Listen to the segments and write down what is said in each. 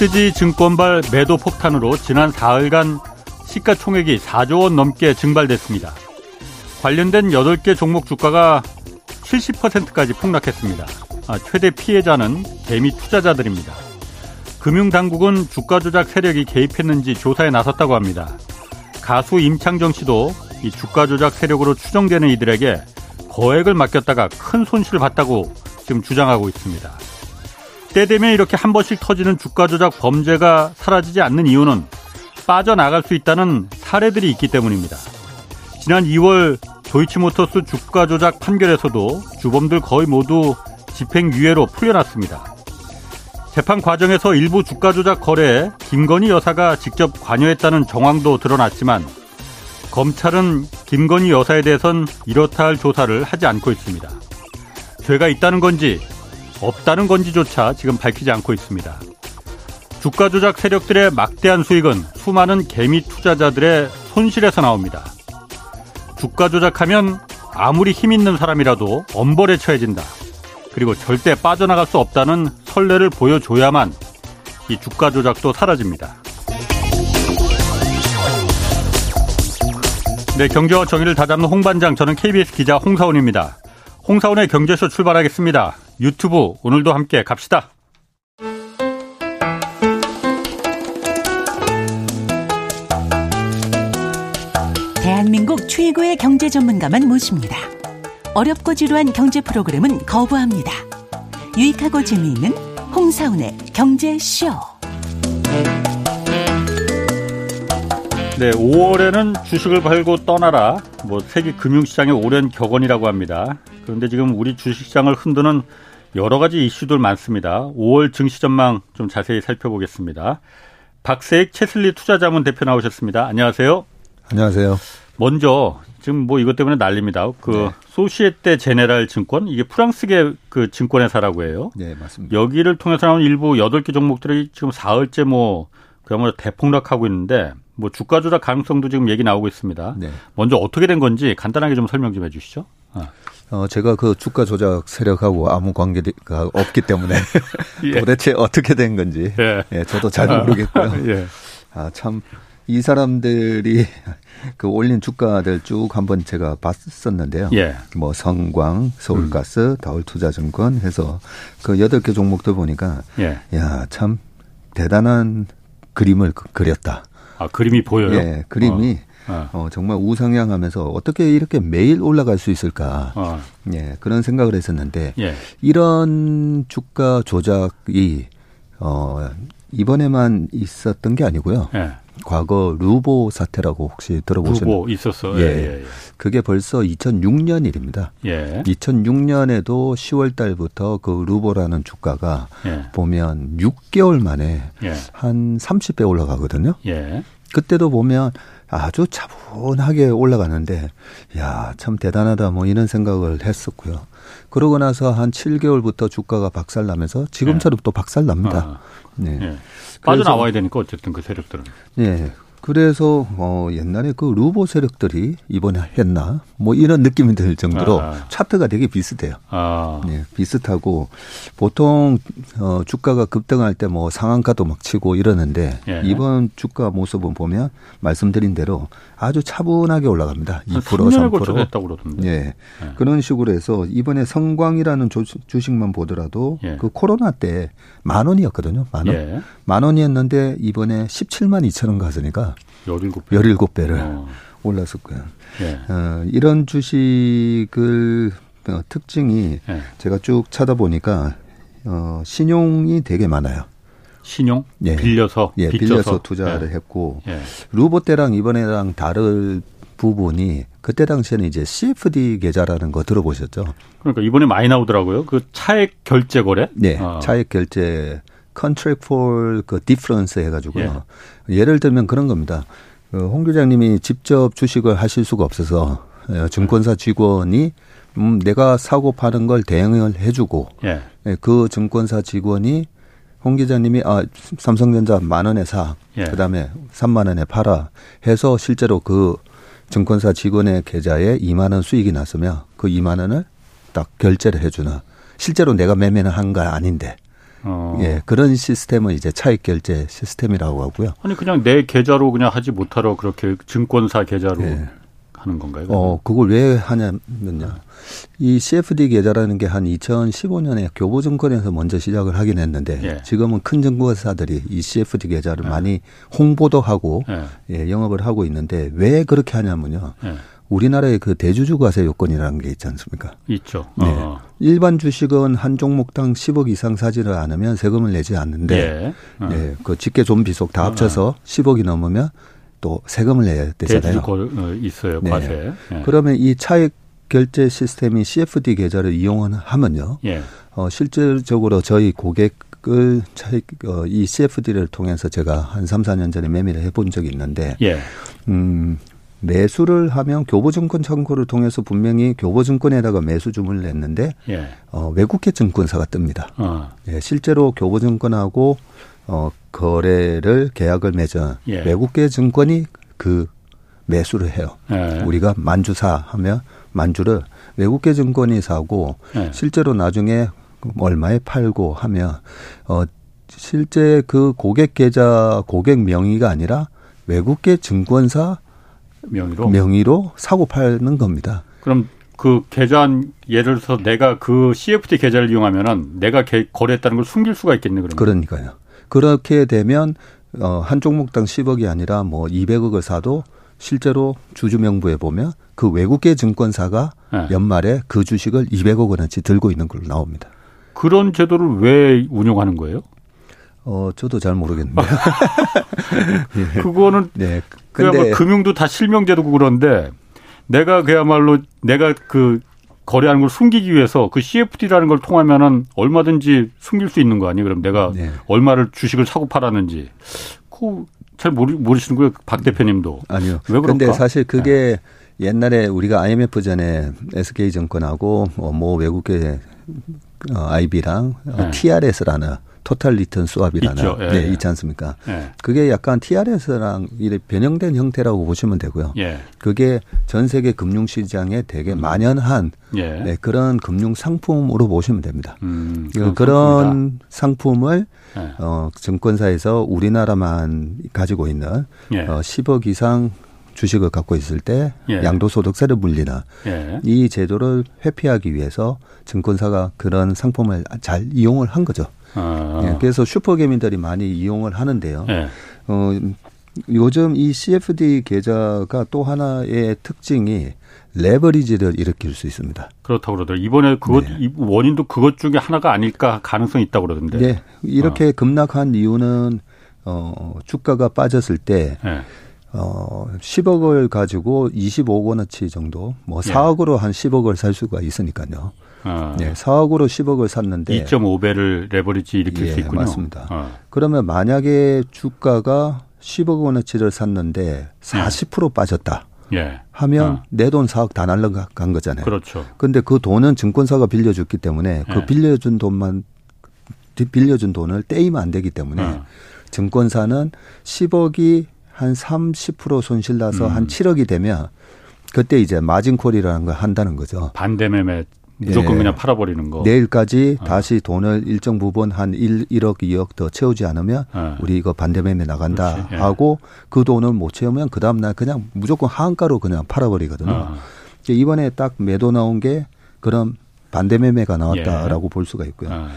SG 증권발 매도 폭탄으로 지난 4일간 시가총액이 4조 원 넘게 증발됐습니다. 관련된 8개 종목 주가가 70%까지 폭락했습니다. 아, 최대 피해자는 개미 투자자들입니다. 금융당국은 주가 조작 세력이 개입했는지 조사에 나섰다고 합니다. 가수 임창정 씨도 이 주가 조작 세력으로 추정되는 이들에게 거액을 맡겼다가 큰 손실을 봤다고 지금 주장하고 있습니다. 때 되면 이렇게 한 번씩 터지는 주가 조작 범죄가 사라지지 않는 이유는 빠져나갈 수 있다는 사례들이 있기 때문입니다. 지난 2월 도이치모터스 주가 조작 판결에서도 주범들 거의 모두 집행유예로 풀려났습니다. 재판 과정에서 일부 주가 조작 거래에 김건희 여사가 직접 관여했다는 정황도 드러났지만 검찰은 김건희 여사에 대해선 이렇다 할 조사를 하지 않고 있습니다. 죄가 있다는 건지 없다는 건지조차 지금 밝히지 않고 있습니다. 주가 조작 세력들의 막대한 수익은 수많은 개미 투자자들의 손실에서 나옵니다. 주가 조작하면 아무리 힘 있는 사람이라도 엄벌에 처해진다. 그리고 절대 빠져나갈 수 없다는 선례를 보여줘야만 이 주가 조작도 사라집니다. 네, 경제와 정의를 다잡는 홍반장, 저는 KBS 기자 홍사원입니다. 홍사원의 경제쇼 출발하겠습니다. 유튜브 오늘도 함께 갑시다. 대한민국 최고의 경제 전문가만 모십니다. 어렵고 지루한 경제 프로그램은 거부합니다. 유익하고 재미있는 홍사운의 경제쇼. 네, 5월에는 주식을 팔고 떠나라. 뭐 세계 금융시장의 오랜 격언이라고 합니다. 그런데 지금 우리 주식시장을 흔드는 여러 가지 이슈들 많습니다. 5월 증시 전망 좀 자세히 살펴보겠습니다. 박세익 채슬리 투자자문 대표 나오셨습니다. 안녕하세요. 안녕하세요. 먼저 지금 뭐 이것 때문에 난립니다. 그 네. 소시에테 제네랄 증권 이게 프랑스계 그 증권 회사라고 해요. 네, 맞습니다. 여기를 통해서 나온 일부 8개 종목들이 지금 사흘째 뭐 그야말로 대폭락하고 있는데 뭐 주가 조작 가능성도 지금 얘기 나오고 있습니다. 네. 먼저 어떻게 된 건지 간단하게 좀 설명 좀 해주시죠. 어. 어, 제가 그 주가 조작 세력하고 아무 관계가 없기 때문에 예. 도대체 어떻게 된 건지 예. 예 저도 잘 모르겠고요. 예. 아, 참, 이 사람들이 그 올린 주가들 쭉 한번 제가 봤었는데요. 예. 뭐 성광, 서울가스, 음. 다울투자증권 해서 그 여덟 개 종목들 보니까 예. 야, 참 대단한 그림을 그렸다. 아, 그림이 보여요? 예, 그림이 어. 어. 어, 정말 우상향하면서 어떻게 이렇게 매일 올라갈 수 있을까? 어. 예, 그런 생각을 했었는데 예. 이런 주가 조작이 어 이번에만 있었던 게 아니고요. 예. 과거 루보 사태라고 혹시 들어보셨나요? 루보 있었어. 예. 예, 예. 그게 벌써 2006년 일입니다. 예. 2006년에도 10월 달부터 그 루보라는 주가가 예. 보면 6개월 만에 예. 한 30배 올라가거든요. 예. 그때도 보면 아주 차분하게 올라가는데 야, 참 대단하다 뭐 이런 생각을 했었고요. 그러고 나서 한 7개월부터 주가가 박살나면서 지금처럼 네. 또 박살납니다. 아, 네. 네. 빠져나와야 되니까 어쨌든 그 세력들은. 네. 그래서 어 옛날에 그 루보 세력들이 이번에 했나 뭐 이런 느낌이 들 정도로 아. 차트가 되게 비슷해요. 아. 네, 비슷하고 보통 어 주가가 급등할 때 뭐 상한가도 막 치고 이러는데 예. 이번 주가 모습은 보면 말씀드린 대로 아주 차분하게 올라갑니다. 2% 3%. 했다고 그러던데. 예. 예. 그런 식으로 해서 이번에 성광이라는 조, 주식만 보더라도 예. 그 코로나 때 만 원이었거든요. 만 원. 예. 만 원이었는데 이번에 17만 2천 원 갔으니까 17배. 17배를 어. 올랐었고요. 예. 어, 이런 주식을 어, 특징이 예. 제가 쭉 찾아보니까 어, 신용이 되게 많아요. 신용? 예. 빌려서? 예, 빚져서. 빌려서 투자를 예. 했고, 예. 루보 때랑 이번에랑 다를 부분이 그때 당시에는 이제 CFD 계좌라는 거 들어보셨죠? 그러니까 이번에 많이 나오더라고요. 그 차액 결제 거래? 네. 아. 차액 결제 contract for 그 difference 해가지고요. 예. 예를 들면 그런 겁니다. 그홍 교장님이 직접 주식을 하실 수가 없어서 어, 증권사 직원이 음, 내가 사고 파는 걸 대응을 해주고 예. 예. 그 증권사 직원이 홍 기자님이 아 삼성전자 만 원에 사 예. 그다음에 3만 원에 팔아 해서 실제로 그 증권사 직원의 계좌에 2만 원 수익이 났으면 그 2만 원을 딱 결제를 해주나 실제로 내가 매매는 한 거 아닌데 어. 예, 그런 시스템은 이제 차익 결제 시스템이라고 하고요. 아니 그냥 내 계좌로 그냥 하지 못하러 그렇게 증권사 계좌로 예. 하는 건가요? 어, 그걸 왜 하냐면요. 이 CFD 계좌라는 게 한 2015년에 교보증권에서 먼저 시작을 하긴 했는데 예. 지금은 큰 증권사들이 이 CFD 계좌를 예. 많이 홍보도 하고 예. 예. 영업을 하고 있는데 왜 그렇게 하냐면요. 예. 우리나라의 그 대주주 과세 요건이라는 게 있지 않습니까? 있죠. 네. 어. 일반 주식은 한 종목당 10억 이상 사지를 않으면 세금을 내지 않는데, 예. 어. 네, 그 직계 존비속 다 어. 합쳐서 어. 10억이 넘으면 또 세금을 내야 되잖아요. 대주주 어, 있어요 네. 과세. 네. 그러면 이 차익 결제 시스템이 CFD 계좌를 이용하면요. 예. 어, 실질적으로 저희 고객을 차익, 어, 이 CFD를 통해서 제가 한 3, 4년 전에 매매를 해본 적이 있는데, 예. 음, 매수를 하면 교보증권 창구를 통해서 분명히 교보증권에다가 매수 주문을 냈는데 예. 어, 외국계 증권사가 뜹니다. 어. 예, 실제로 교보증권하고 어, 거래를 계약을 맺은 예. 외국계 증권이 그 매수를 해요. 예. 우리가 만주사 하면 만주를 외국계 증권이 사고 예. 실제로 나중에 얼마에 팔고 하면 어 실제 그 고객 계좌 고객 명의가 아니라 외국계 증권사 명의로 명의로 사고 파는 겁니다. 그럼 그 계좌 예를 들어서 내가 그 CFT 계좌를 이용하면은 내가 거래했다는 걸 숨길 수가 있겠네 그러면. 그러니까요. 그렇게 되면 어, 한 종목당 10억이 아니라 뭐 200억을 사도 실제로 주주 명부에 보면 그 외국계 증권사가 네. 연말에 그 주식을 200억 원어치 들고 있는 걸로 나옵니다. 그런 제도를 왜 운영하는 거예요? 어, 저도 잘 모르겠는데. 예. 그거는 네. 근데 금융도 다 실명제도고 그런데 내가 그야말로 내가 그 거래하는 걸 숨기기 위해서 그 CFD라는 걸 통하면은 얼마든지 숨길 수 있는 거 아니에요? 그럼 내가 네. 얼마를 주식을 사고 팔았는지 그잘 모르, 모르시는 거예요? 박 대표님도. 아니요. 왜 그런가? 근데 사실 그게 네. 옛날에 우리가 IMF 전에 SK증권하고 뭐 외국계 어, IB랑 네. TRS라는 total return swap이라는 있죠. 예. 네, 있지 않습니까? 예. 그게 약간 TRS랑 이래 변형된 형태라고 보시면 되고요. 예. 그게 전 세계 금융 시장에 되게 음. 만연한 예. 네, 그런 금융 상품으로 보시면 됩니다. 음, 그 그런 상품을 예. 어, 증권사에서 우리나라만 가지고 있는 예. 어, 10억 이상 주식을 갖고 있을 때 예. 양도소득세를 물리는 예. 이 제도를 회피하기 위해서 증권사가 그런 상품을 잘 이용을 한 거죠. 아. 예, 그래서 슈퍼개미들이 많이 이용을 하는데요. 예. 어, 요즘 이 CFD 계좌가 또 하나의 특징이 레버리지를 일으킬 수 있습니다. 그렇다고 그러더라고요. 이번에 그것 네. 원인도 그것 중에 하나가 아닐까 가능성이 있다고 그러던데. 네. 이렇게 어. 급락한 이유는 어 주가가 빠졌을 때 네. 어 10억을 가지고 25억 원어치 정도 뭐 4억으로 한 10억을 살 수가 있으니까요. 어. 네, 4억으로 10억을 샀는데 2.5배를 레버리지 일으킬 예, 수 있군요. 맞습니다. 어. 그러면 만약에 주가가 10억 원어치를 샀는데 40% 예. 빠졌다. 예. 하면 어. 내돈 4억 다 날라간 거잖아요. 그렇죠. 근데 그 돈은 증권사가 빌려줬기 때문에 그 예. 빌려준 돈만 빌려준 돈을 떼이면 안 되기 때문에 어. 증권사는 10억이 한 30% 손실 나서 음. 한 7억이 되면 그때 이제 마진콜이라는 걸 한다는 거죠. 반대 매매 무조건 예. 그냥 팔아버리는 거. 내일까지 어. 다시 돈을 일정 부분 한 1, 1억, 2억 더 채우지 않으면 어. 우리 이거 반대매매 나간다 예. 하고 그 돈을 못 채우면 그 다음날 그냥 무조건 하한가로 그냥 팔아버리거든요. 어. 이번에 딱 매도 나온 게 그런 반대매매가 나왔다라고 예. 볼 수가 있고요.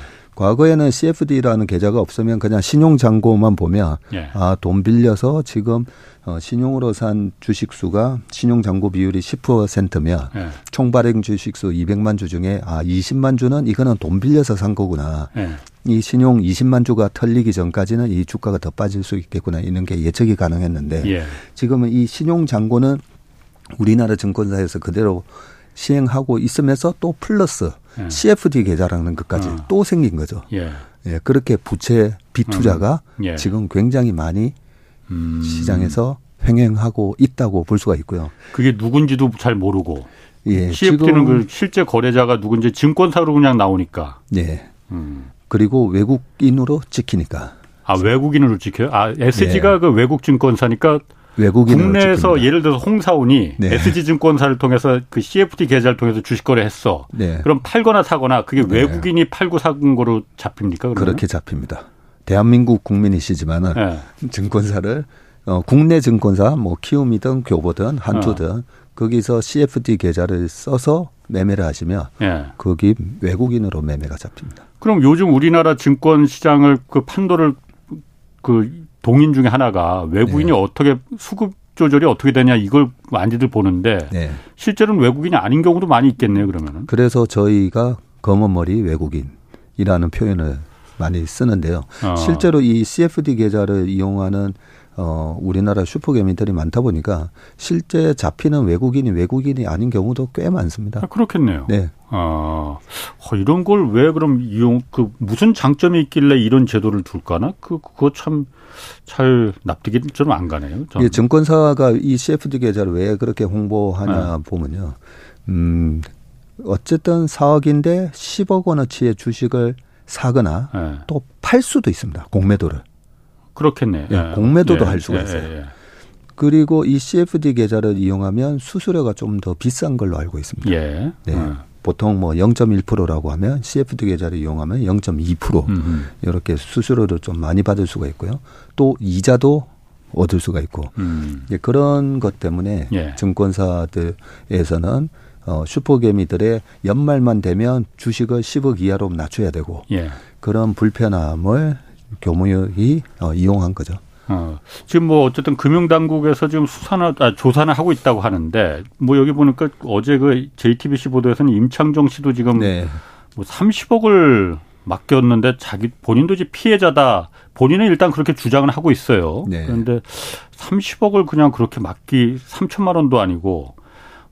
어. 과거에는 CFD라는 계좌가 없으면 그냥 신용잔고만 보면 예. 아 돈 빌려서 지금 어, 신용으로 산 주식수가 신용잔고 비율이 10%면 예. 총 발행 주식수 200만 주 중에 아 20만 주는 이거는 돈 빌려서 산 거구나. 예. 이 신용 20만 주가 털리기 전까지는 이 주가가 더 빠질 수 있겠구나 이런 게 예측이 가능했는데 예. 지금은 이 신용잔고는 우리나라 증권사에서 그대로 시행하고 있으면서 또 플러스 예. CFD 계좌라는 것까지 어. 또 생긴 거죠. 예. 예 그렇게 부채 비투자가 음. 예. 지금 굉장히 많이 음. 시장에서 횡행하고 있다고 볼 수가 있고요. 그게 누군지도 잘 모르고. 예. CFD는 그 실제 거래자가 누군지 증권사로 그냥 나오니까. 예. 음. 그리고 외국인으로 찍히니까. 아 외국인으로 찍혀요? 아 SG가 예. 그 외국 증권사니까 국내에서 예를 들어서 홍사운이 네. SG증권사를 통해서 그 CFD 계좌를 통해서 주식 거래했어. 네. 그럼 팔거나 사거나 그게 네. 외국인이 팔고 산 거로 잡힙니까? 그러면? 그렇게 잡힙니다. 대한민국 국민이시지만은 네. 증권사를 어, 국내 증권사 뭐 키움이든 교보든 한투든 어. 거기서 CFD 계좌를 써서 매매를 하시면 예. 거기 외국인으로 매매가 잡힙니다. 그럼 요즘 우리나라 증권 시장을 그 판도를 그 동인 중에 하나가 외국인이 네. 어떻게 수급 조절이 어떻게 되냐 이걸 많이들 보는데 네. 실제로는 외국인이 아닌 경우도 많이 있겠네요 그러면은. 그래서 저희가 검은 머리 외국인이라는 표현을 많이 쓰는데요. 어. 실제로 이 CFD 계좌를 이용하는 어, 우리나라 슈퍼개미들이 많다 보니까 실제 잡히는 외국인이 외국인이 아닌 경우도 꽤 많습니다. 아, 그렇겠네요. 네. 아, 어, 이런 걸 왜 그럼 이용, 그 무슨 장점이 있길래 이런 제도를 둘까나? 그, 그거 참 잘 납득이 좀 안 가네요. 예, 증권사가 이 CFD 계좌를 왜 그렇게 홍보하냐 네. 보면요. 음, 어쨌든 4억인데 10억 원어치의 주식을 사거나 네. 또팔 수도 있습니다. 공매도를. 그렇겠네. 예, 예. 공매도도 예, 할 수가 예, 있어요. 예, 그리고 이 CFD 계좌를 이용하면 수수료가 좀 더 비싼 걸로 알고 있습니다. 예. 네. 어. 보통 뭐 0.1%라고 하면 CFD 계좌를 이용하면 0.2% 음흠. 이렇게 수수료를 좀 많이 받을 수가 있고요. 또 이자도 얻을 수가 있고 음. 그런 것 때문에 예. 증권사들에서는 어, 슈퍼개미들의 연말만 되면 주식을 10억 이하로 낮춰야 되고 예. 그런 불편함을 교무역이 어, 이용한 거죠. 어, 지금 뭐 어쨌든 금융당국에서 지금 수사나 아, 조사는 하고 있다고 하는데 뭐 여기 보니까 어제 그 JTBC 보도에서는 임창정 씨도 지금 네. 뭐 30억을 맡겼는데 자기 본인도 이제 피해자다. 본인은 일단 그렇게 주장을 하고 있어요. 네. 그런데 30억을 그냥 그렇게 맡기 3천만 원도 아니고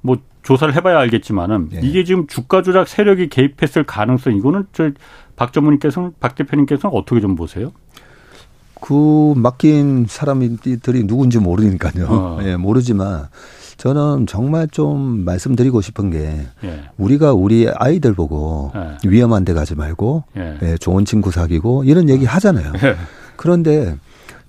뭐 조사를 해봐야 알겠지만은 네. 이게 지금 주가 조작 세력이 개입했을 가능성 이거는 저 박 전무님께서는 박 대표님께서는 어떻게 좀 보세요? 그 맡긴 사람들이 누군지 모르니까요. 어. 예, 모르지만 저는 정말 좀 말씀드리고 싶은 게 예. 우리가 우리 아이들 보고 예. 위험한 데 가지 말고 예. 예, 좋은 친구 사귀고 이런 얘기 하잖아요. 예. 그런데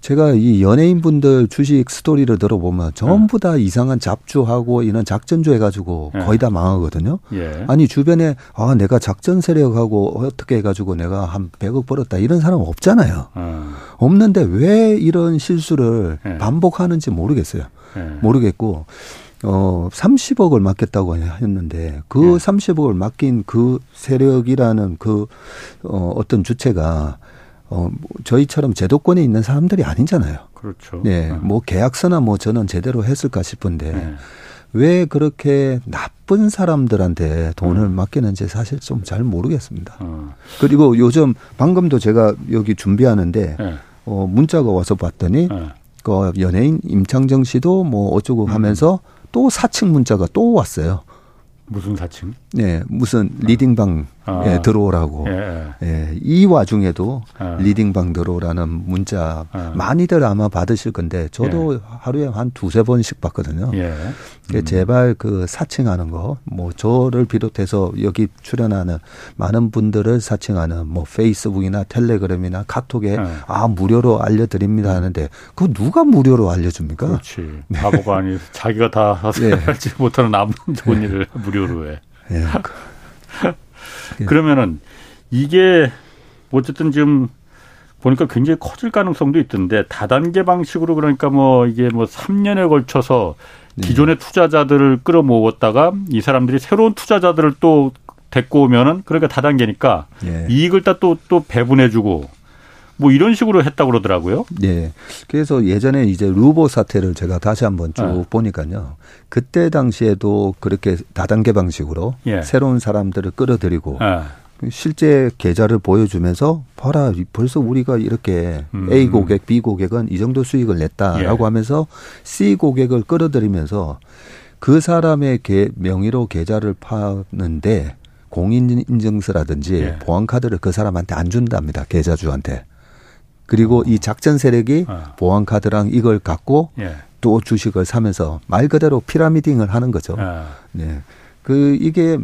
제가 이 연예인분들 주식 스토리를 들어보면 전부 다 이상한 잡주하고 이런 작전주 해가지고 네. 거의 다 망하거든요. 예. 아니 주변에 아 내가 작전 세력하고 어떻게 해가지고 내가 한 100억 벌었다 이런 사람 없잖아요. 어. 없는데 왜 이런 실수를 예. 반복하는지 모르겠어요. 예. 모르겠고 어 30억을 맡겼다고 했는데 그 예. 30억을 맡긴 그 세력이라는 그 어, 어떤 주체가 어, 뭐 저희처럼 제도권에 있는 사람들이 아니잖아요. 그렇죠. 네. 네. 뭐 계약서나 뭐 저는 제대로 했을까 싶은데 네. 왜 그렇게 나쁜 사람들한테 돈을 음. 맡기는지 사실 좀 잘 모르겠습니다. 어. 그리고 요즘 방금도 제가 여기 준비하는데 네. 어, 문자가 와서 봤더니 네. 그 연예인 임창정 씨도 뭐 어쩌고 음. 하면서 또 사칭 문자가 또 왔어요. 무슨 사칭? 네, 무슨 리딩방 아. 예, 들어오라고. 예, 예. 이 와중에도 아. 리딩 방 들어오라는 문자 아. 많이들 아마 받으실 건데 저도 예. 하루에 한 두세 번씩 받거든요. 예. 음. 제발 그 사칭하는 거, 뭐 저를 비롯해서 여기 출연하는 많은 분들을 사칭하는 뭐 페이스북이나 텔레그램이나 카톡에 예. 아 무료로 알려드립니다 하는데 그 누가 무료로 알려줍니까? 그렇지. 네. 바보가 아니 자기가 다 하지 네. 못하는 남은 좋은 일을 무료로 해. 예. 그러면은 이게 어쨌든 지금 보니까 굉장히 커질 가능성도 있던데 다단계 방식으로 그러니까 뭐 이게 뭐 3년에 걸쳐서 네. 기존의 투자자들을 끌어모았다가 이 사람들이 새로운 투자자들을 또 데리고 오면은 그러니까 다단계니까 네. 이익을 또또 또 배분해주고 뭐 이런 식으로 했다 고 그러더라고요. 네. 그래서 예전에 이제 루보 사태를 제가 다시 한번 쭉 네. 보니까요. 그때 당시에도 그렇게 다단계 방식으로 예. 새로운 사람들을 끌어들이고 네. 실제 계좌를 보여주면서 봐라 벌써 우리가 이렇게 음. A 고객, B 고객은 이 정도 수익을 냈다라고 예. 하면서 C 고객을 끌어들이면서 그 사람의 계, 명의로 계좌를 파는데 공인인증서라든지 예. 보안카드를 그 사람한테 안 준답니다 계좌주한테. 그리고 어. 이 작전 세력이 어. 보안 카드랑 이걸 갖고 예. 또 주식을 사면서 말 그대로 피라미딩을 하는 거죠. 예. 네. 그 이게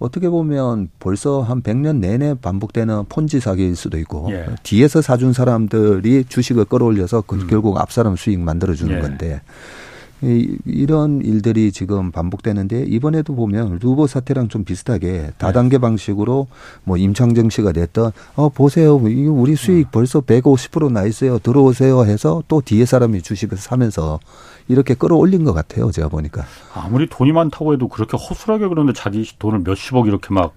어떻게 보면 벌써 한 100년 내내 반복되는 폰지 사기일 수도 있고 예. 뒤에서 사준 사람들이 주식을 끌어올려서 그 음. 결국 앞사람 수익 만들어 주는 예. 건데 이, 이런 일들이 지금 반복되는데 이번에도 보면 루보 사태랑 좀 비슷하게 다단계 네. 방식으로 뭐 임창정 씨가 냈던 어 보세요 우리 수익 음. 벌써 150%나 있어요 들어오세요 해서 또 뒤에 사람이 주식을 사면서 이렇게 끌어올린 것 같아요 제가 보니까 아무리 돈이 많다고 해도 그렇게 허술하게 그러는데 자기 돈을 몇십억 이렇게 막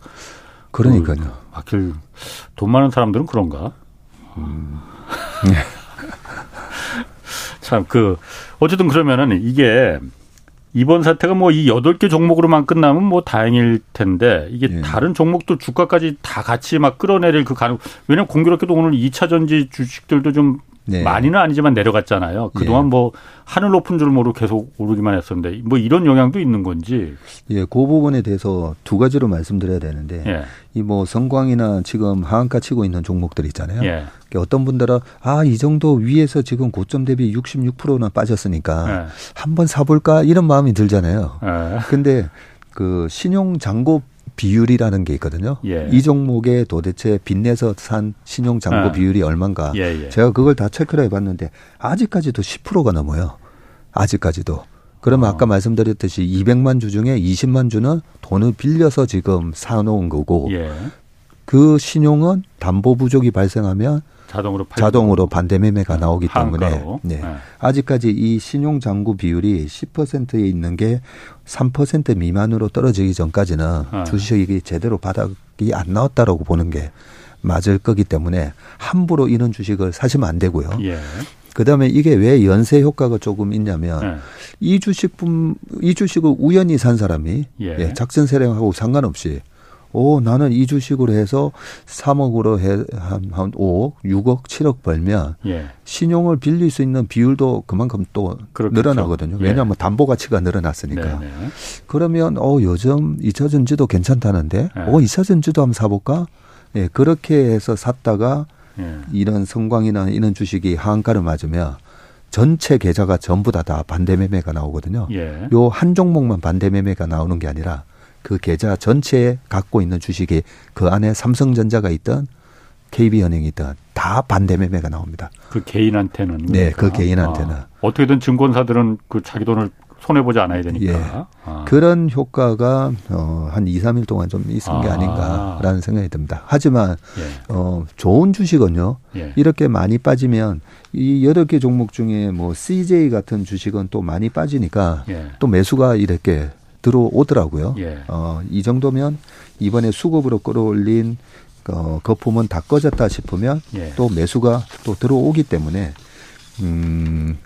그러니까요 막힐 돈 많은 사람들은 그런가 음. 참 그 어쨌든 그러면은 이게 이번 사태가 뭐 이 여덟 개 종목으로만 끝나면 뭐 다행일 텐데 이게 예. 다른 종목도 주가까지 다 같이 막 끌어내릴 그 가능 왜냐면 공교롭게도 오늘 2차 전지 주식들도 좀 네. 많이는 아니지만 내려갔잖아요. 그동안 예. 뭐 하늘 높은 줄 모르고 계속 오르기만 했었는데 뭐 이런 영향도 있는 건지. 예, 그 부분에 대해서 두 가지로 말씀드려야 되는데 예. 이뭐 성광이나 지금 하한가 치고 있는 종목들 있잖아요. 예. 그러니까 어떤 분들은 아, 이 정도 위에서 지금 고점 대비 66%나 빠졌으니까 예. 한번 사볼까 이런 마음이 들잖아요. 예. 근데 그 신용 잔고 비율이라는 게 있거든요. 예. 이 종목에 도대체 빚내서 산 신용 잔고 아. 비율이 얼마인가. 예, 예. 제가 그걸 다 체크를 해봤는데 아직까지도 10%가 넘어요. 아직까지도. 그러면 어. 아까 말씀드렸듯이 200만 주 중에 20만 주는 돈을 빌려서 지금 사놓은 거고 예. 그 신용은 담보 부족이 발생하면 자동으로 자동으로 반대 매매가 나오기 때문에 네. 네. 아직까지 이 신용 잔고 비율이 10%에 있는 게 3% 미만으로 떨어지기 전까지는 아. 주식이 제대로 바닥이 안 나왔다라고 보는 게 맞을 거기 때문에 함부로 이런 주식을 사시면 안 되고요. 예. 그다음에 이게 왜 연쇄 효과가 조금 있냐면 예. 이 주식품 이 주식을 우연히 산 사람이 예. 예 작전 세력하고 상관없이 오, 나는 이 주식으로 해서 3억으로 해, 한, 한 5억, 6억, 7억 벌면 예. 신용을 빌릴 수 있는 비율도 그만큼 또 그렇겠죠. 늘어나거든요. 예. 왜냐하면 담보 가치가 늘어났으니까. 네네. 네. 그러면 어, 요즘 2차 전지도 괜찮다는데 예. 어, 2차 전지도 한번 사볼까? 예, 그렇게 해서 샀다가 예. 이런 성광이나 이런 주식이 하한가를 맞으면 전체 계좌가 전부 다 다 반대 매매가 나오거든요. 예. 요한 종목만 반대 매매가 나오는 게 아니라 그 계좌 전체에 갖고 있는 주식이 그 안에 삼성전자가 있던 KB은행이 있던 다 반대 매매가 나옵니다. 그 개인한테는 네, 그 개인한테는 아, 어떻게든 증권사들은 그 자기 돈을 손해 보지 않아야 되니까. 예. 아. 그런 효과가 어, 한 2, 3일 동안 좀 있은 아. 게 아닌가라는 생각이 듭니다. 하지만 예. 어, 좋은 주식은요. 예. 이렇게 많이 빠지면 이 여덟 개 종목 중에 뭐 CJ 같은 주식은 또 많이 빠지니까 예. 또 매수가 이렇게 들어오더라고요. 예. 어, 이 정도면 이번에 수급으로 끌어올린 어, 거품은 다 꺼졌다 싶으면 예. 또 매수가 또 들어오기 때문에 음,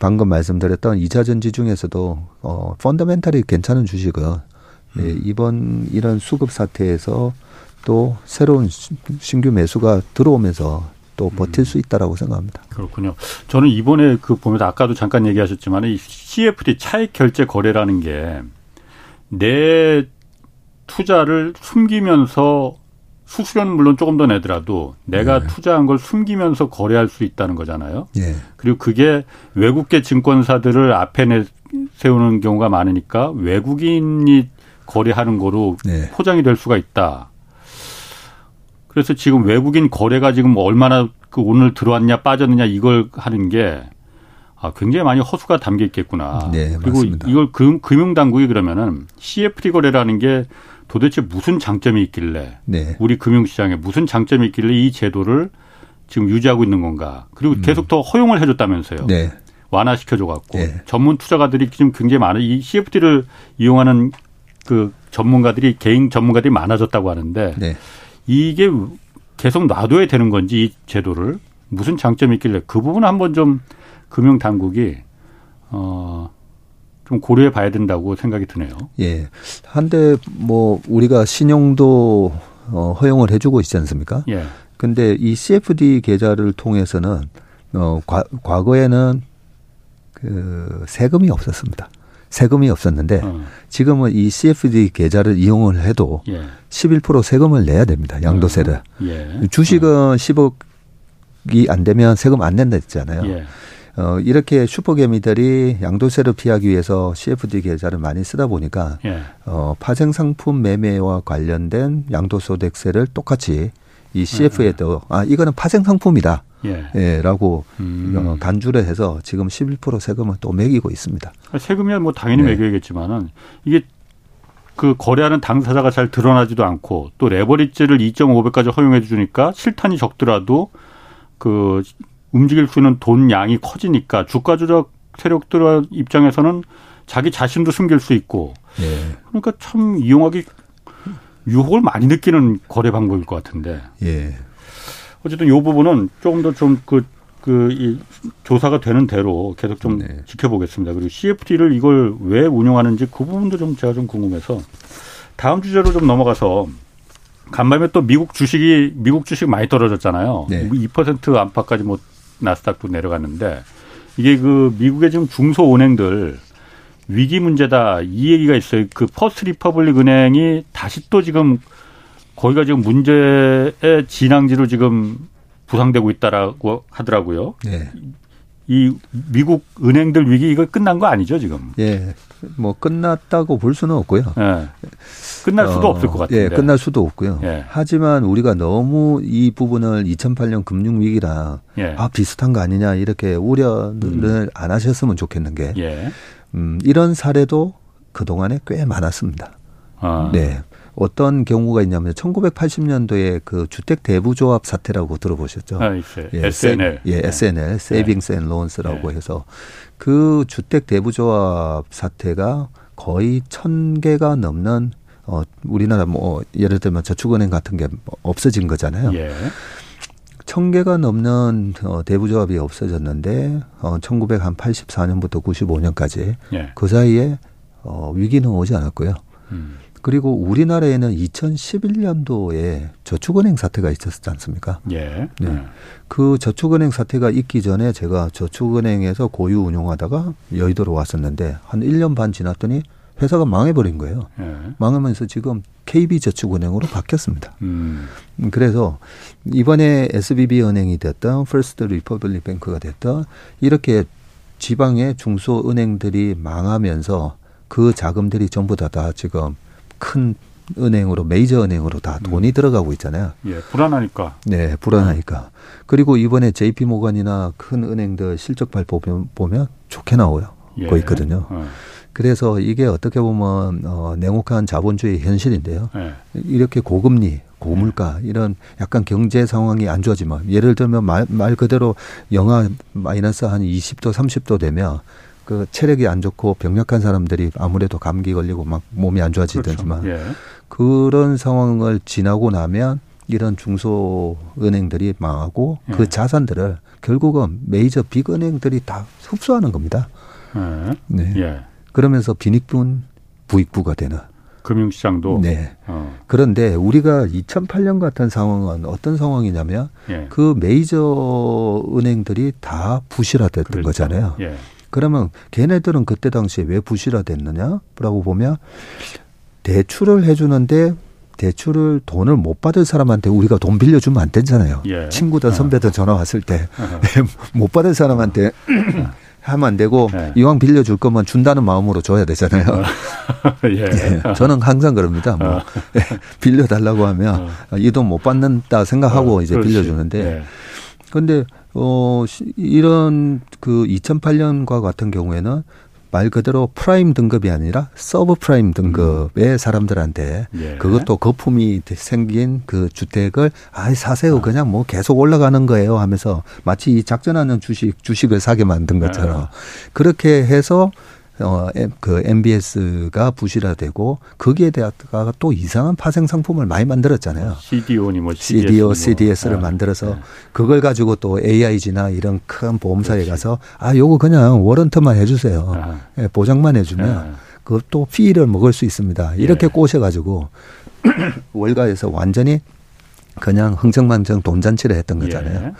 방금 말씀드렸던 이차 전지 중에서도 어, 펀더멘탈이 괜찮은 주식은 음. 예, 이번 이런 수급 사태에서 또 새로운 신규 매수가 들어오면서 또 버틸 음. 수 있다라고 생각합니다. 그렇군요. 저는 이번에 그 보면서 아까도 잠깐 얘기하셨지만 이 CFD 차익 결제 거래라는 게 내 투자를 숨기면서 수수료는 물론 조금 더 내더라도 내가 네. 투자한 걸 숨기면서 거래할 수 있다는 거잖아요. 네. 그리고 그게 외국계 증권사들을 앞에 내 세우는 경우가 많으니까 외국인이 거래하는 거로 네. 포장이 될 수가 있다. 그래서 지금 외국인 거래가 지금 얼마나 그 오늘 들어왔냐 빠졌느냐 이걸 하는 게 아, 굉장히 많이 허수가 담겨 있겠구나. 네, 그리고 맞습니다. 이걸 금, 금융당국이 그러면은 CFD 거래라는 게 도대체 무슨 장점이 있길래 네. 우리 금융시장에 무슨 장점이 있길래 이 제도를 지금 유지하고 있는 건가. 그리고 음. 계속 더 허용을 해줬다면서요. 네. 완화시켜줘 갖고 네. 전문 투자가들이 지금 굉장히 많은 이 CFD를 이용하는 그 전문가들이 개인 전문가들이 많아졌다고 하는데 네. 이게 계속 놔둬야 되는 건지 이 제도를 무슨 장점이 있길래 그 부분 한번 좀 금융 당국이 어. 좀 고려해 봐야 된다고 생각이 드네요. 예. 한데 뭐 우리가 신용도 어 허용을 해 주고 있지 않습니까? 예. 근데 이 CFD 계좌를 통해서는 어 과, 과거에는 그 세금이 없었습니다. 세금이 없었는데 어. 지금은 이 CFD 계좌를 이용을 해도 예. 11% 세금을 내야 됩니다. 양도세를. 어. 예. 주식은 어. 10억이 안 되면 세금 안 낸다 했잖아요. 예. 어, 이렇게 슈퍼개미들이 양도세를 피하기 위해서 CFD 계좌를 많이 쓰다 보니까 예. 어, 파생 상품 매매와 관련된 양도소득세를 똑같이 이 CF에도 아 이거는 파생 상품이다. 예. 예 라고 음. 어, 간주를 해서 지금 11% 세금을 또 매기고 있습니다. 세금이야 뭐 당연히 네. 매겨야겠지만은 이게 그 거래하는 당사자가 잘 드러나지도 않고 또 레버리지를 2.5배까지 허용해 주니까 실탄이 적더라도 그 움직일 수 있는 돈 양이 커지니까 주가 조작 세력들 입장에서는 자기 자신도 숨길 수 있고 예. 그러니까 참 이용하기 유혹을 많이 느끼는 거래 방법일 것 같은데. 예. 어쨌든 이 부분은 조금 더 좀 그 그이 조사가 되는 대로 계속 좀 네. 지켜보겠습니다. 그리고 CFT를 이걸 왜 운영하는지 그 부분도 좀 제가 좀 궁금해서 다음 주제로 좀 넘어가서 간밤에 또 미국 주식이 미국 주식 많이 떨어졌잖아요. 네. 2% 안팎까지 뭐 나스닥도 내려갔는데 이게 그 미국의 지금 중소 은행들 위기 문제다 이 얘기가 있어요. 그 퍼스트 리퍼블릭 은행이 다시 또 지금 거기가 지금 문제의 진앙지로 지금 부상되고 있다라고 하더라고요. 네. 이 미국 은행들 위기 이거 끝난 거 아니죠 지금? 예, 뭐 끝났다고 볼 수는 없고요. 예. 끝날 수도 어, 없을 것 같은데. 예, 끝날 수도 없고요. 예. 하지만 우리가 너무 이 부분을 2008년 금융 위기랑 예. 아 비슷한 거 아니냐 이렇게 우려를 음. 안 하셨으면 좋겠는 게 예. 음, 이런 사례도 그 동안에 꽤 많았습니다. 아. 네. 어떤 경우가 있냐면 1980년도에 그 주택 대부조합 사태라고 들어보셨죠? 아. 예, SNL. 예, SNL, 세이빙스 앤 론스라고 해서 그 주택 대부조합 사태가 거의 천 개가 넘는 어 우리나라 뭐 예를 들면 저축은행 같은 게 없어진 거잖아요. 예. 천 개가 넘는 어, 대부조합이 없어졌는데 어 1984년부터 95년까지 예. 그 사이에 어 위기는 오지 않았고요. 음. 그리고 우리나라에는 2011년도에 저축은행 사태가 있었지 않습니까? 예. 네. 네. 그 저축은행 사태가 있기 전에 제가 저축은행에서 고유 운용하다가 여의도로 왔었는데 한 1년 반 지났더니 회사가 망해버린 거예요. 예. 망하면서 지금 KB저축은행으로 바뀌었습니다. 음. 그래서 이번에 SVB 은행이 됐던 퍼스트 리퍼블릭 뱅크가 됐던 이렇게 지방의 중소은행들이 망하면서 그 자금들이 전부 다, 다 지금 큰 은행으로 메이저 은행으로 다 음. 돈이 음. 들어가고 있잖아요. 예, 불안하니까. 네, 불안하니까. 그리고 이번에 JP 모건이나 큰 은행들 실적 발표 보면 좋게 나와요. 예. 고 있거든요. 어. 그래서 이게 어떻게 보면 어 냉혹한 자본주의 현실인데요. 예. 이렇게 고금리, 고물가 이런 약간 경제 상황이 안 좋아지면 예를 들면 말, 말 그대로 영하 마이너스 한 20도 30도 되면 그 체력이 안 좋고 병약한 사람들이 아무래도 감기 걸리고 막 몸이 안 좋아지더지만 그렇죠. 예. 그런 상황을 지나고 나면 이런 중소 은행들이 망하고 그 예. 그 자산들을 결국은 메이저 빅 은행들이 다 흡수하는 겁니다. 예. 네. 예. 그러면서 빈익분 부익부가 되는. 금융시장도. 네. 어. 그런데 우리가 2008년 같은 상황은 어떤 상황이냐면 예. 그 메이저 은행들이 다 부실화됐던 그렇죠. 거잖아요. 예. 그러면 걔네들은 그때 당시에 왜 부실화됐느냐라고 보면 대출을 해주는데 대출을 돈을 못 받을 사람한테 우리가 돈 빌려주면 안 되잖아요. 예. 친구든 어. 선배든 전화 왔을 때 못 받을 사람한테 하면 안 되고 예. 이왕 빌려줄 거면 준다는 마음으로 줘야 되잖아요. 어. 예. 예. 저는 항상 그럽니다. 뭐 어. 빌려달라고 하면 어. 이돈 못 받는다 생각하고 어. 이제 그렇지. 빌려주는데 예. 근데 어 이런 그 2008년과 같은 경우에는 말 그대로 프라임 등급이 아니라 서브 프라임 등급의 음. 사람들한테 예. 그것도 거품이 생긴 그 주택을 아이 사세요 아. 그냥 뭐 계속 올라가는 거예요 하면서 마치 이 작전하는 주식 주식을 사게 만든 것처럼 예. 그렇게 해서 어, 그 MBS가 부실화되고 거기에 대해서 또 이상한 파생 상품을 많이 만들었잖아요. CDO니 뭐 CDO, 뭐. CDS를 네. 만들어서 네. 그걸 가지고 또 AIG나 이런 큰 보험사에 그렇지. 가서 아 요거 그냥 워런트만 해주세요. 아. 예, 보장만 해주면 아. 그것도 피를 먹을 수 있습니다. 이렇게 예. 꼬셔가지고 월가에서 완전히 그냥 흥청망청 돈 잔치를 했던 거잖아요.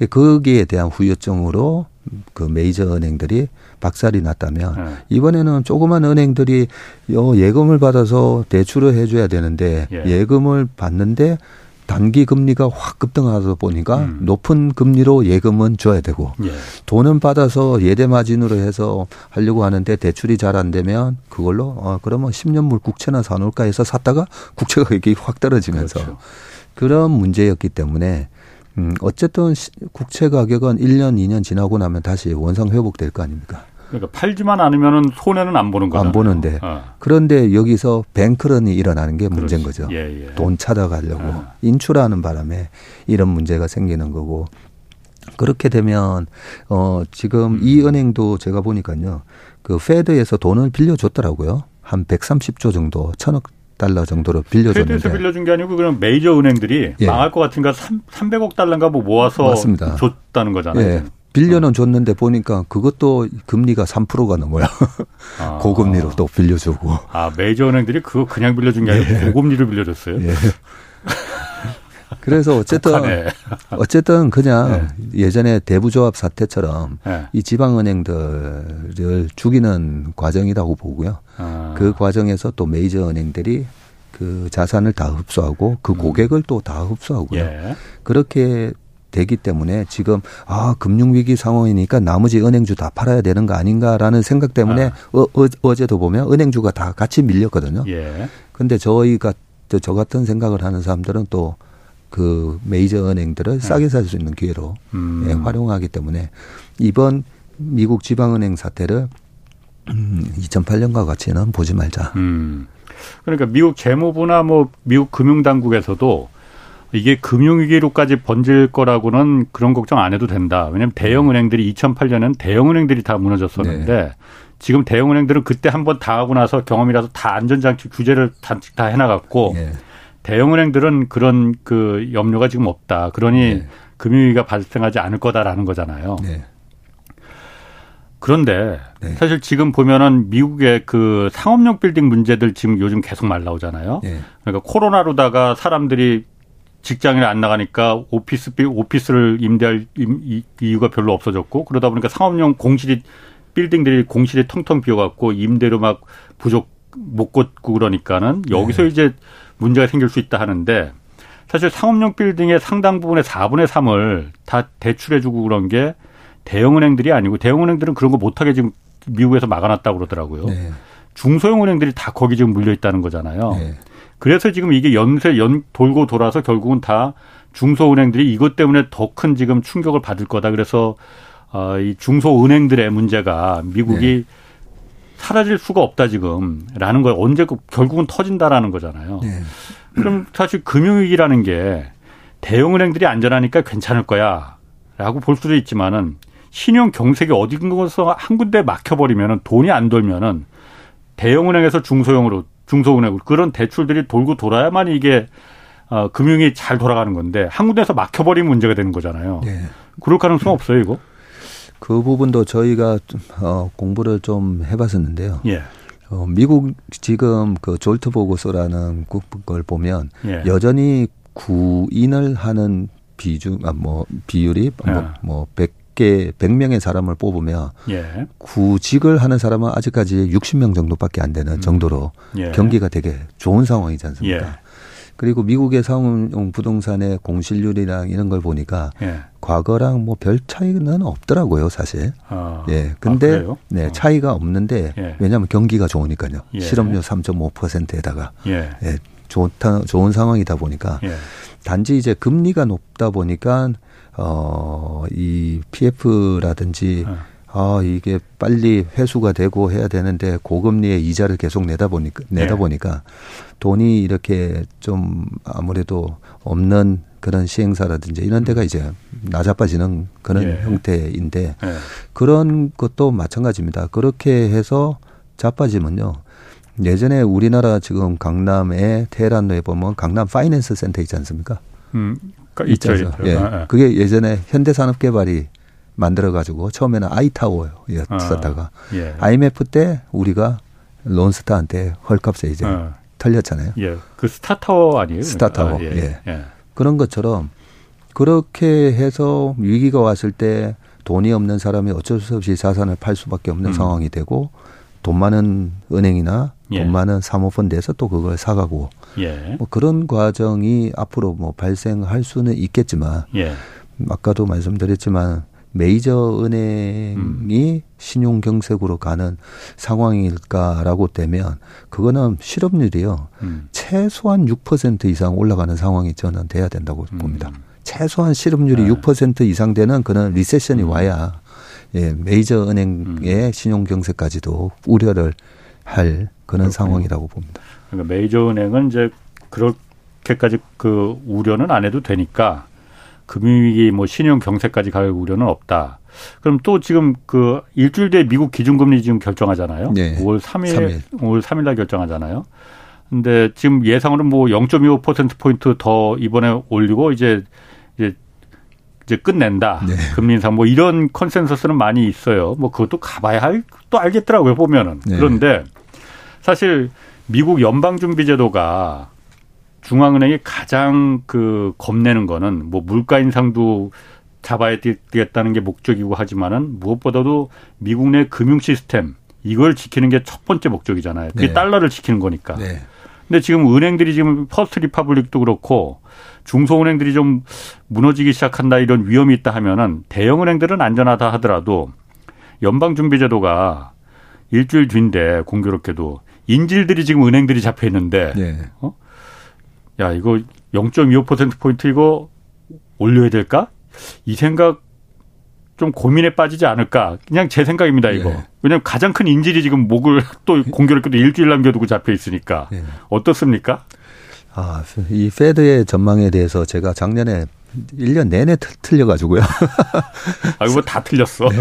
예. 거기에 대한 후유증으로 그 메이저 은행들이 박살이 났다면 네. 이번에는 조그만 은행들이 요 예금을 받아서 대출을 해줘야 되는데 예. 금을 받는데 단기 금리가 확 급등하다 보니까 음. 높은 금리로 예금은 줘야 되고 예. 돈은 받아서 예대 마진으로 해서 하려고 하는데 대출이 잘 안 되면 그걸로 어 그러면 10년물 국채나 사놓을까 해서 샀다가 국채 가격이 확 떨어지면서 그렇죠. 그런 문제였기 때문에 음 어쨌든 국채 가격은 1년 2년 지나고 나면 다시 원상 회복될 거 아닙니까? 그러니까 팔지만 않으면은 손해는 안 보는 거안 보는데 어. 그런데 여기서 뱅크런이 일어나는 게 문제인 그렇지. 거죠. 예, 예. 돈 찾아가려고 어. 인출하는 바람에 이런 문제가 생기는 거고 그렇게 되면 어 지금 음. 이 은행도 제가 보니까요 그 페드에서 돈을 빌려줬더라고요 한 130조 정도 천억 달러 정도로 빌려줬는데 페드에서 빌려준 게 아니고 그냥 메이저 은행들이 예. 망할 것 같은가 300억 달러인가 뭐 모아서 맞습니다. 줬다는 거잖아요. 예. 빌려는 줬는데 보니까 그것도 금리가 3%가 넘어요. 아. 고금리로 또 빌려주고. 아, 메이저 은행들이 그거 그냥 빌려준 게 아니고 예. 고금리로 빌려줬어요? 예. 그래서 어쨌든 어쨌든 그냥 네. 예전에 대부조합 사태처럼 네. 이 지방은행들을 죽이는 과정이라고 보고요. 아. 그 과정에서 또 메이저 은행들이 그 자산을 다 흡수하고 그 음. 고객을 음. 또다 흡수하고요. 예. 그렇게 되기 때문에 지금 아 금융 위기 상황이니까 나머지 은행주 다 팔아야 되는 거 아닌가라는 생각 때문에 아. 어, 어, 제도 보면 은행주가 다 같이 밀렸거든요. 예. 근데 저희가 저 같은 생각을 하는 사람들은 또 그 메이저 은행들을 네. 싸게 살 수 있는 기회로 음. 예, 활용하기 때문에 이번 미국 지방은행 사태를 음, 2008년과 같이는 보지 말자. 음. 그러니까 미국 재무부나 뭐 미국 금융당국에서도 이게 금융위기로까지 번질 거라고는 그런 걱정 안 해도 된다. 왜냐하면 대형 은행들이 2008년엔 대형 은행들이 다 무너졌었는데 네. 지금 대형 은행들은 그때 한번 당하고 나서 경험이라서 다 안전장치 규제를 다, 다 해나갔고 네. 대형 은행들은 그런 그 염려가 지금 없다. 그러니 네. 금융위기가 발생하지 않을 거다라는 거잖아요. 네. 그런데 네. 사실 지금 보면은 미국의 그 상업용 빌딩 문제들 지금 요즘 계속 말 나오잖아요. 네. 그러니까 코로나로다가 사람들이 직장에 안 나가니까 오피스 오피스를 임대할 이유가 별로 없어졌고 그러다 보니까 상업용 공실이 빌딩들이 공실이 텅텅 비어갖고 임대료 막 부족 못 걷고 그러니까는 여기서 네. 이제 문제가 생길 수 있다 하는데 사실 상업용 빌딩의 상당 부분의 4분의 3을 다 대출해주고 그런 게 대형은행들이 아니고 대형은행들은 그런 거 못하게 지금 미국에서 막아놨다고 그러더라고요. 네. 중소형 은행들이 다 거기 지금 물려 있다는 거잖아요. 네. 그래서 지금 이게 연쇄 연 돌고 돌아서 결국은 다 중소은행들이 이것 때문에 더 큰 지금 충격을 받을 거다. 그래서 어, 이 중소은행들의 문제가 미국이 네. 사라질 수가 없다 지금라는 걸 언제 그 결국은 터진다라는 거잖아요. 네. 그럼 사실 금융위기라는 게 대형은행들이 안전하니까 괜찮을 거야라고 볼 수도 있지만은 신용 경색이 어딘가서 한 군데 막혀버리면은 돈이 안 돌면은 대형은행에서 중소형으로 중소은행 그런 대출들이 돌고 돌아야만 이게 어, 금융이 잘 돌아가는 건데 한 군데서 막혀버리면 문제가 되는 거잖아요. 네. 그럴 가능성 없어요, 이거? 그 부분도 저희가 어, 공부를 좀 해봤었는데요. 예. 어, 미국 지금 그 졸트 보고서라는 걸 보면 예. 여전히 구인을 하는 비중, 아, 뭐, 비율이 뭐, 예. 뭐, 100, 100개, 100명의 사람을 뽑으면 예. 구직을 하는 사람은 아직까지 60명 정도밖에 안 되는 음. 정도로 예. 경기가 되게 좋은 상황이지 않습니까? 예. 그리고 미국의 상업용 부동산의 공실률이랑 이런 걸 보니까 예. 과거랑 뭐 별 차이는 없더라고요, 사실. 아, 예. 근데 아, 네, 어. 차이가 없는데 예. 왜냐하면 경기가 좋으니까요. 예. 실업률 3.5%에다가 예. 예. 좋다 좋은 상황이다 보니까 단지 이제 금리가 높다 보니까 어, 이 PF라든지 네. 아, 이게 빨리 회수가 되고 해야 되는데 고금리의 이자를 계속 내다 보니까 내다 네. 보니까 돈이 이렇게 좀 아무래도 없는 그런 시행사라든지 이런 데가 이제 나자빠지는 그런 예. 형태인데 예. 그런 것도 마찬가지입니다. 그렇게 해서 자빠지면요. 예전에 우리나라 지금 강남에 테헤란로에 보면 강남 파이낸스 센터 있지 않습니까? 음, 있죠. 있죠. 예. 아, 아. 그게 예전에 현대산업개발이 만들어가지고 처음에는 아이타워였었다가 아, 예. IMF 때 우리가 론스타한테 헐값에 이제 아. 털렸잖아요. 예. 그 스타타워 아니에요? 스타타워. 아, 예. 예. 예. 그런 것처럼 그렇게 해서 위기가 왔을 때 돈이 없는 사람이 어쩔 수 없이 자산을 팔 수밖에 없는 음. 상황이 되고 돈 많은 은행이나 예. 돈 많은 사모펀드에서 또 그걸 사가고 예. 뭐 그런 과정이 앞으로 뭐 발생할 수는 있겠지만 예. 아까도 말씀드렸지만 메이저 은행이 음. 신용 경색으로 가는 상황일까라고 되면 그거는 실업률이요 음. 최소한 6% 이상 올라가는 상황이 저는 돼야 된다고 음. 봅니다. 최소한 실업률이 네. 6% 이상 되는 그런 리세션이 음. 와야 예, 메이저 은행의 음. 신용 경색까지도 우려를 할 그런 그렇군요. 상황이라고 봅니다. 그러니까 메이저 은행은 이제 그렇게까지 그 우려는 안 해도 되니까 금융위기 뭐 신용 경색까지 갈 우려는 없다. 그럼 또 지금 그 일주일 뒤에 미국 기준금리 지금 결정하잖아요. 네. 5월 3일, 3일. 5월 3일 날 결정하잖아요. 근데 지금 예상으로는 뭐0.25% 포인트 더 이번에 올리고 이제 이제 이제 끝낸다. 네. 금리 인상 뭐 이런 컨센서스는 많이 있어요. 뭐 그것도 가봐야 할 또 알겠더라고요 보면은. 네. 그런데 사실 미국 연방준비제도가 중앙은행이 가장 그 겁내는 거는 뭐 물가 인상도 잡아야 되겠다는 게 목적이고 하지만은 무엇보다도 미국 내 금융 시스템 이걸 지키는 게 첫 번째 목적이잖아요. 그게 네. 달러를 지키는 거니까. 네. 근데 지금 은행들이 지금 First Republic도 그렇고 중소은행들이 좀 무너지기 시작한다 이런 위험이 있다 하면은 대형 은행들은 안전하다 하더라도 연방준비제도가 일주일 뒤인데 공교롭게도 인질들이 지금 은행들이 잡혀 있는데 네. 어? 야 이거 0.25% 포인트 이거 올려야 될까? 이 생각 좀 고민에 빠지지 않을까? 그냥 제 생각입니다 이거. 네. 왜냐하면 가장 큰 인질이 지금 목을 또 공교롭게도 일주일 남겨두고 잡혀 있으니까 네. 어떻습니까? 아, 이 페드의 전망에 대해서 제가 작년에 1년 내내 틀려가지고요. 아, 이거 다 틀렸어. 네.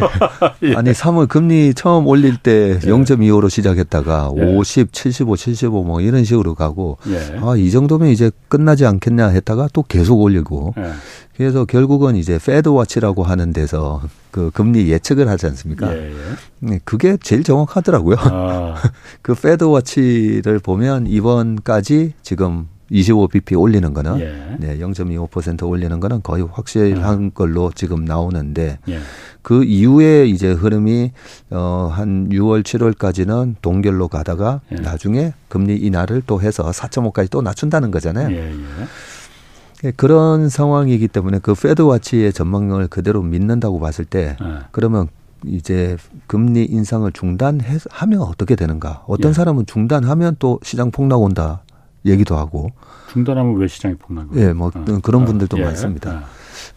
예. 아니, 3월 금리 처음 올릴 때 예. 0.25로 시작했다가 예. 50, 75, 75 뭐 이런 식으로 가고, 예. 아, 이 정도면 이제 끝나지 않겠냐 했다가 또 계속 올리고, 예. 그래서 결국은 이제 FedWatch라고 하는 데서 그 금리 예측을 하지 않습니까? 예, 예. 네, 그게 제일 정확하더라고요. 아. 그 FedWatch를 보면 이번까지 지금 25bp 올리는 거는 예. 네, 0.25% 올리는 거는 거의 확실한 예. 걸로 지금 나오는데 예. 그 이후에 이제 흐름이 어한 6월 7월까지는 동결로 가다가 예. 나중에 금리 인하를 또 해서 4.5까지 또 낮춘다는 거잖아요. 예, 예. 예, 그런 상황이기 때문에 그 FedWatch의 전망을 그대로 믿는다고 봤을 때 그러면 이제 금리 인상을 중단하면 어떻게 되는가? 어떤 사람은 중단하면 또 시장 폭락 온다. 얘기도 하고. 중단하면 왜 시장이 폭락을? 예, 뭐 어. 그런 어, 분들도 어. 많습니다. 예.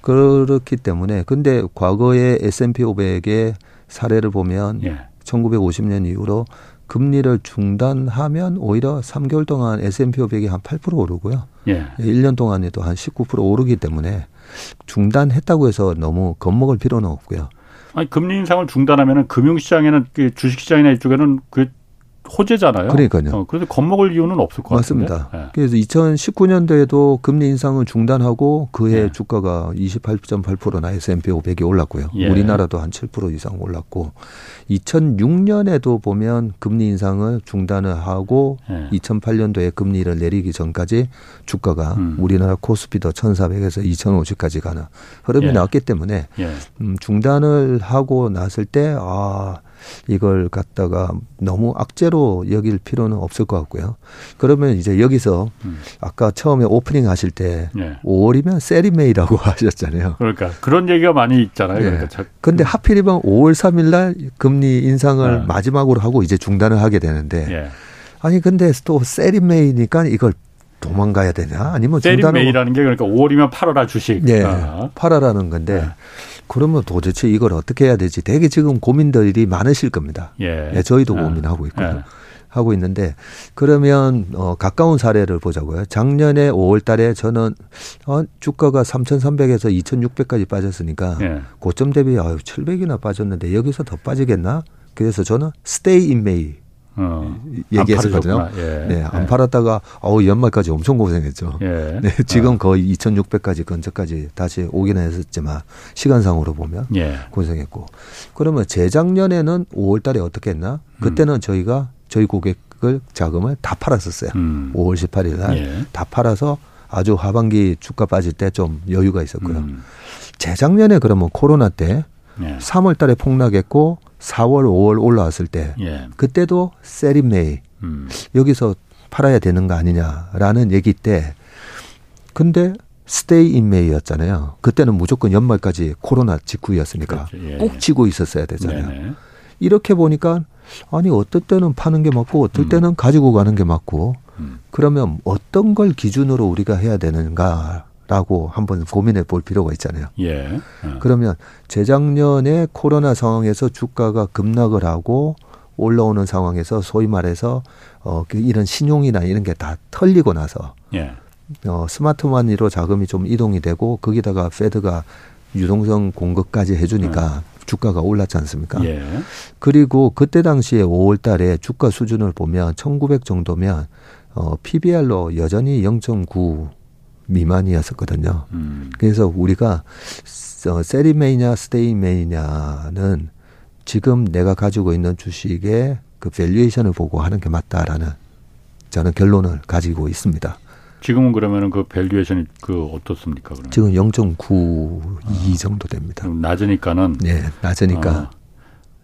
그렇기 때문에 근데 과거의 S&P 500의 사례를 보면 예. 1950년 이후로 금리를 중단하면 오히려 3개월 동안 S&P 500이 한 8% 오르고요. 예. 1년 동안에도 한 19% 오르기 때문에 중단했다고 해서 너무 겁먹을 필요는 없고요. 아니 금리 인상을 중단하면은 금융시장에는 그 주식시장이나 이쪽에는 그 호재잖아요. 그러니까요. 어, 그래서 겁먹을 이유는 없을 것 맞습니다. 같은데. 네. 그래서 2019년도에도 금리 인상을 중단하고 그해 네. 주가가 28.8%나 S&P 500이 올랐고요. 예. 우리나라도 한 7% 이상 올랐고 2006년에도 보면 금리 인상을 중단을 하고 예. 2008년도에 금리를 내리기 전까지 주가가 음. 우리나라 코스피도 1,400에서 2,050까지 가는 흐름이 예. 나왔기 때문에 예. 음, 중단을 하고 났을 때 아. 이걸 갖다가 너무 악재로 여길 필요는 없을 것 같고요. 그러면 이제 여기서 음. 아까 처음에 오프닝 하실 때 네. 5월이면 세리메이라고 하셨잖아요. 그러니까 그런 얘기가 많이 있잖아요. 네. 그러니까 근데 하필이면 5월 3일 날 금리 인상을 네. 마지막으로 하고 이제 중단을 하게 되는데 네. 아니 근데 또 세리메이니까 이걸 도망가야 되냐? 아니면 세리메이라는 게 그러니까 5월이면 팔아라 주식. 네, 아. 팔아라는 건데 네. 그러면 도대체 이걸 어떻게 해야 되지? 되게 지금 고민들이 많으실 겁니다. 예. 네, 저희도 예. 고민하고 있고요. 예. 하고 있는데 그러면 어 가까운 사례를 보자고요. 작년에 5월 달에 저는 어 주가가 3,300에서 2,600까지 빠졌으니까 예. 고점 대비 아유 700이나 빠졌는데 여기서 더 빠지겠나? 그래서 저는 스테이 인 메이 어, 얘기했었거든요. 예. 네, 안 예. 팔았다가 어우 연말까지 엄청 고생했죠. 예. 네, 지금 어. 거의 2,600까지 근처까지 다시 오기는 했었지만 시간상으로 보면 예. 고생했고 그러면 재작년에는 5월달에 어떻게 했나? 그때는 음. 저희가 저희 고객을 자금을 다 팔았었어요. 음. 5월 18일 날다 예. 팔아서 아주 하반기 주가 빠질 때 좀 여유가 있었고요. 음. 재작년에 그러면 코로나 때 3월 달에 폭락했고 4월, 5월 올라왔을 때 예. 그때도 세리메이 음. 여기서 팔아야 되는 거 아니냐라는 얘기 때 근데 스테이 인메이였잖아요. 그때는 무조건 연말까지 코로나 직후였으니까 그렇죠. 예. 꼭 쥐고 있었어야 되잖아요. 네네. 이렇게 보니까 아니 어떨 때는 파는 게 맞고 어떨 음. 때는 가지고 가는 게 맞고 음. 그러면 어떤 걸 기준으로 우리가 해야 되는가 라고 한번 고민해 볼 필요가 있잖아요. 예. 어. 그러면 재작년에 코로나 상황에서 주가가 급락을 하고 올라오는 상황에서 소위 말해서 어, 그 이런 신용이나 이런 게 다 털리고 나서 예. 어, 스마트 머니로 자금이 좀 이동이 되고 거기다가 페드가 유동성 공급까지 해주니까 주가가 올랐지 않습니까? 예. 그리고 그때 당시에 5월 달에 주가 수준을 보면 1900 정도면 어, PBR로 여전히 0.9 미만이었었거든요. 음. 그래서 우리가 어, 세리메이냐 스테이메이냐는 지금 내가 가지고 있는 주식의 그 valuation을 보고 하는 게 맞다라는 저는 결론을 가지고 있습니다. 지금은 그러면은 그 valuation이 그 어떻습니까? 그러면? 지금 0.92 정도 됩니다. 좀 낮으니까는 네, 낮으니까. 어,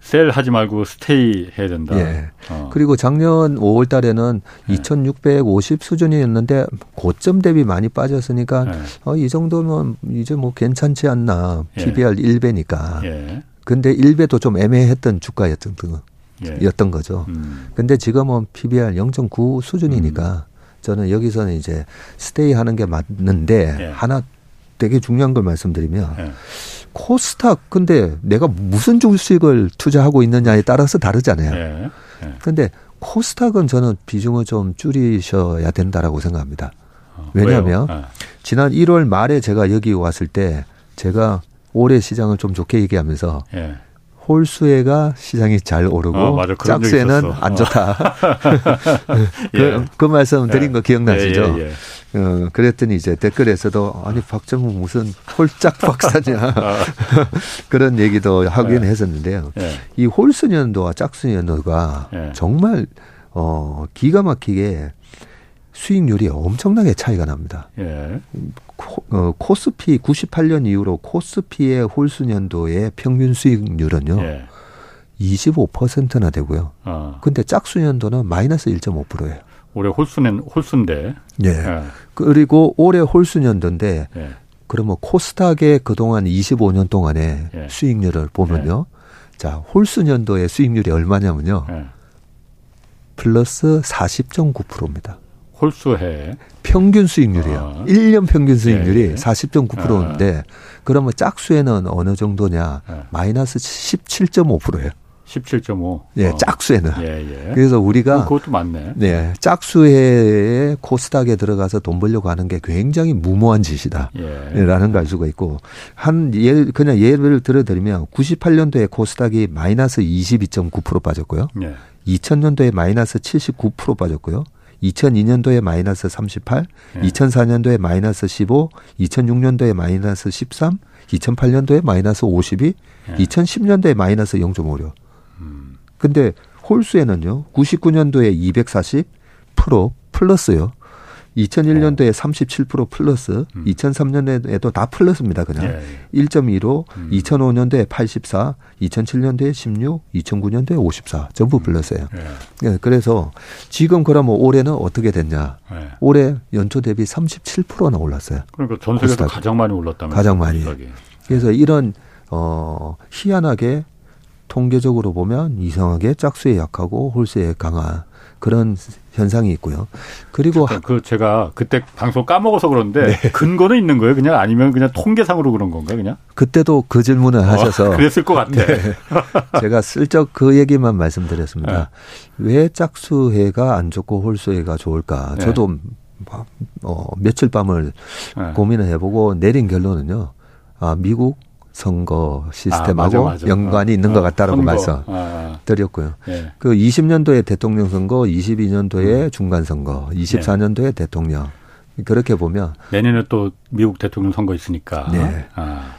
sell 하지 말고 stay 해야 된다. 예. 어. 그리고 작년 5월 달에는 네. 2650 수준이었는데 고점 대비 많이 빠졌으니까 예. 어, 이 정도면 이제 뭐 괜찮지 않나. 예. PBR 1배니까. 예. 근데 1배도 좀 애매했던 주가였던 거- 예. 였던 거죠. 음. 근데 지금은 PBR 0.9 수준이니까 저는 여기서는 이제 스테이 하는 게 맞는데 예. 하나 되게 중요한 걸 말씀드리면 예. 코스닥 근데 내가 무슨 주식을 투자하고 있느냐에 따라서 다르잖아요. 예. 예. 근데 코스닥은 저는 비중을 좀 줄이셔야 된다라고 생각합니다. 어, 왜냐하면 왜요? 지난 1월 말에 제가 여기 왔을 때 제가 올해 시장을 좀 좋게 얘기하면서 예. 예. 홀수에가 시장이 잘 오르고 어, 짝수에는. 안 어. 좋다. 그, 예. 그 말씀 드린 예. 거 기억나시죠? 예, 예, 예. 어, 그랬더니 이제 댓글에서도 아니 박정우 무슨 홀짝 박사냐 아. 그런 얘기도 하긴 예. 했었는데요. 예. 이 홀수년도와 짝수년도가 예. 정말 어 기가 막히게 수익률이 엄청나게 차이가 납니다. 예. 코, 어, 코스피 98년 이후로 코스피의 홀수년도의 평균 수익률은요 예. 25%나 되고요. 어. 근데 짝수년도는 마이너스 1.5%예요. 올해 홀수는 홀수인데. 예. 예. 그리고 올해 홀수년도인데 예. 그러면 코스닥의 그동안 25년 동안의 예. 수익률을 보면요. 자, 홀수년도의 수익률이 얼마냐면요. 예. 플러스 40.9%입니다. 홀수해. 평균 수익률이에요. 아. 일 1년 평균 수익률이 예, 예. 40.9%인데 그러면 짝수에는 어느 정도냐? 예. 마이너스 17.5%예요. 17.5. 예, 어. 짝수에는. 예, 예. 그래서 우리가 그것도 맞네. 네, 짝수에 코스닥에 들어가서 돈 벌려고 하는 게 굉장히 무모한 짓이다. 예. 라는 걸 알 수가 있고 한 예, 그냥 예를 들어드리면 98년도에 코스닥이 마이너스 22.9% 빠졌고요. 예. 2000년도에 마이너스 79% 빠졌고요. 2002년도에 마이너스 38, 예. 2004년도에 마이너스 15, 2006년도에 마이너스 13, 2008년도에 마이너스 52, 예. 2010년도에 마이너스 0.56. 음. 근데 홀수에는요. 99년도에 240% 플러스요. 2001년도에 37% 플러스, 어. 음. 2003년에도 다 플러스입니다. 그냥 예. 1.15, 음. 2005년도에 84, 2007년도에 16, 2009년도에 54 전부 플러스예요. 예. 예, 그래서 지금 그러면 올해는 어떻게 됐냐? 예. 올해 연초 대비 37%나 올랐어요. 그러니까 전 세계에서. 가장 많이 올랐다면 가장 많이. 그래서 이런 어 희한하게 통계적으로 보면 이상하게 짝수에 약하고 홀수에 강한 그런 현상이 있고요. 그리고 하- 그 제가 그때 방송 까먹어서 그런데 네. 근거는 있는 거예요? 그냥 아니면 그냥 통계상으로 그런 건가 그냥? 그때도 그 질문을 하셔서 어, 그랬을 것 같아. 제가 슬쩍 그 얘기만 말씀드렸습니다. 네. 왜 짝수해가 안 좋고 홀수해가 좋을까? 네. 저도 막, 어, 며칠 밤을 네. 고민을 해보고 내린 결론은요. 아, 미국 선거 아, 시스템하고 맞아, 맞아. 연관이 어, 있는 것 같다라고 선거. 말씀. 아, 드렸고요. 예. 그 20년도에 대통령 선거, 22년도에 음. 중간 선거, 네. 24년도에 대통령. 그렇게 보면 내년에 또 미국 대통령 선거 있으니까. 네. 아,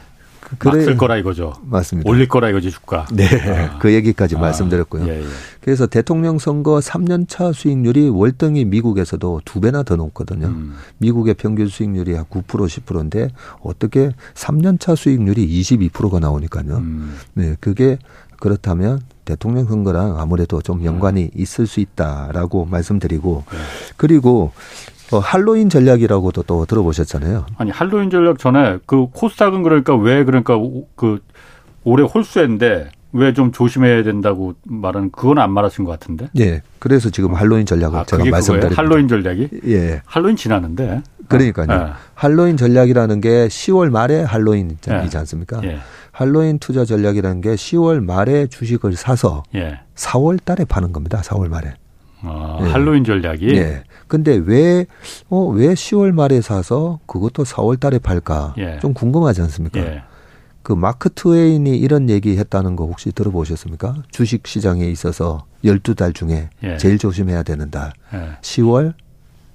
그래, 쓸 거라 이거죠. 맞습니다. 올릴 거라 이거지 주가. 네, 아. 그 얘기까지 아. 말씀드렸고요. 예, 예. 그래서 대통령 선거 3년차 수익률이 월등히 미국에서도 두 배나 더 높거든요. 음. 미국의 평균 수익률이 한 9% 10%인데 어떻게 3년차 수익률이 22%가 나오니까요. 음. 네, 그게 그렇다면 대통령 선거랑 아무래도 좀 연관이 음. 있을 수 있다라고 말씀드리고 네. 그리고 어, 할로윈 전략이라고도 또 들어보셨잖아요. 아니 할로윈 전략 전에 그 코스닥은 그러니까 왜 그러니까 그 올해 홀수인데 왜 좀 조심해야 된다고 말하는 그건 안 말하신 것 같은데. 예. 그래서 지금 할로윈 전략을 아, 제가 말씀드린 할로윈 전략이? 예. 할로윈 지나는데. 그러니까요. 예. 할로윈 전략이라는 게 10월 말에 할로윈이지 예. 않습니까? 예. 할로윈 투자 전략이라는 게 10월 말에 주식을 사서 예. 4월 달에 파는 겁니다. 4월 말에. 아, 예. 할로윈 전략이. 예. 근데 왜, 어, 왜 10월 말에 사서 그것도 4월 달에 팔까? 예. 좀 궁금하지 않습니까? 예. 그 마크 트웨인이 이런 얘기 했다는 거 혹시 들어보셨습니까? 주식 시장에 있어서 12달 중에 예. 제일 조심해야 되는 달. 10월,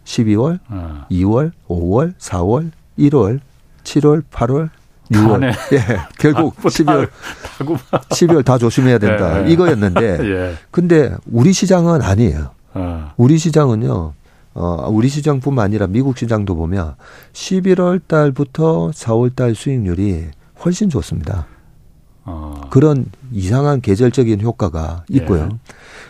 12월, 어. 2월, 5월, 4월, 1월, 7월, 8월, 6월. 예. 결국 아, 12월. 12월 다 조심해야 된다. 예. 이거였는데. 예. 근데 우리 시장은 아니에요. 어. 우리 시장은요. 어, 우리 시장뿐만 아니라 미국 시장도 보면 11월 달부터 4월 달 수익률이 훨씬 좋습니다. 어. 그런 이상한 계절적인 효과가 있고요. 예.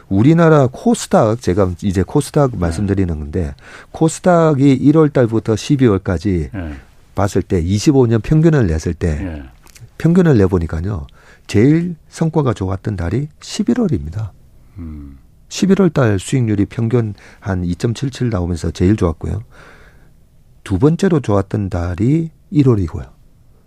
우리나라 코스닥 제가 이제 코스닥 말씀드리는 건데 코스닥이 1월 달부터 12월까지 예. 봤을 때 25년 평균을 냈을 때 예. 평균을 내보니까요. 제일 성과가 좋았던 달이 11월입니다. 음. 11월 달 수익률이 평균 한 2.77 나오면서 제일 좋았고요. 두 번째로 좋았던 달이 1월이고요.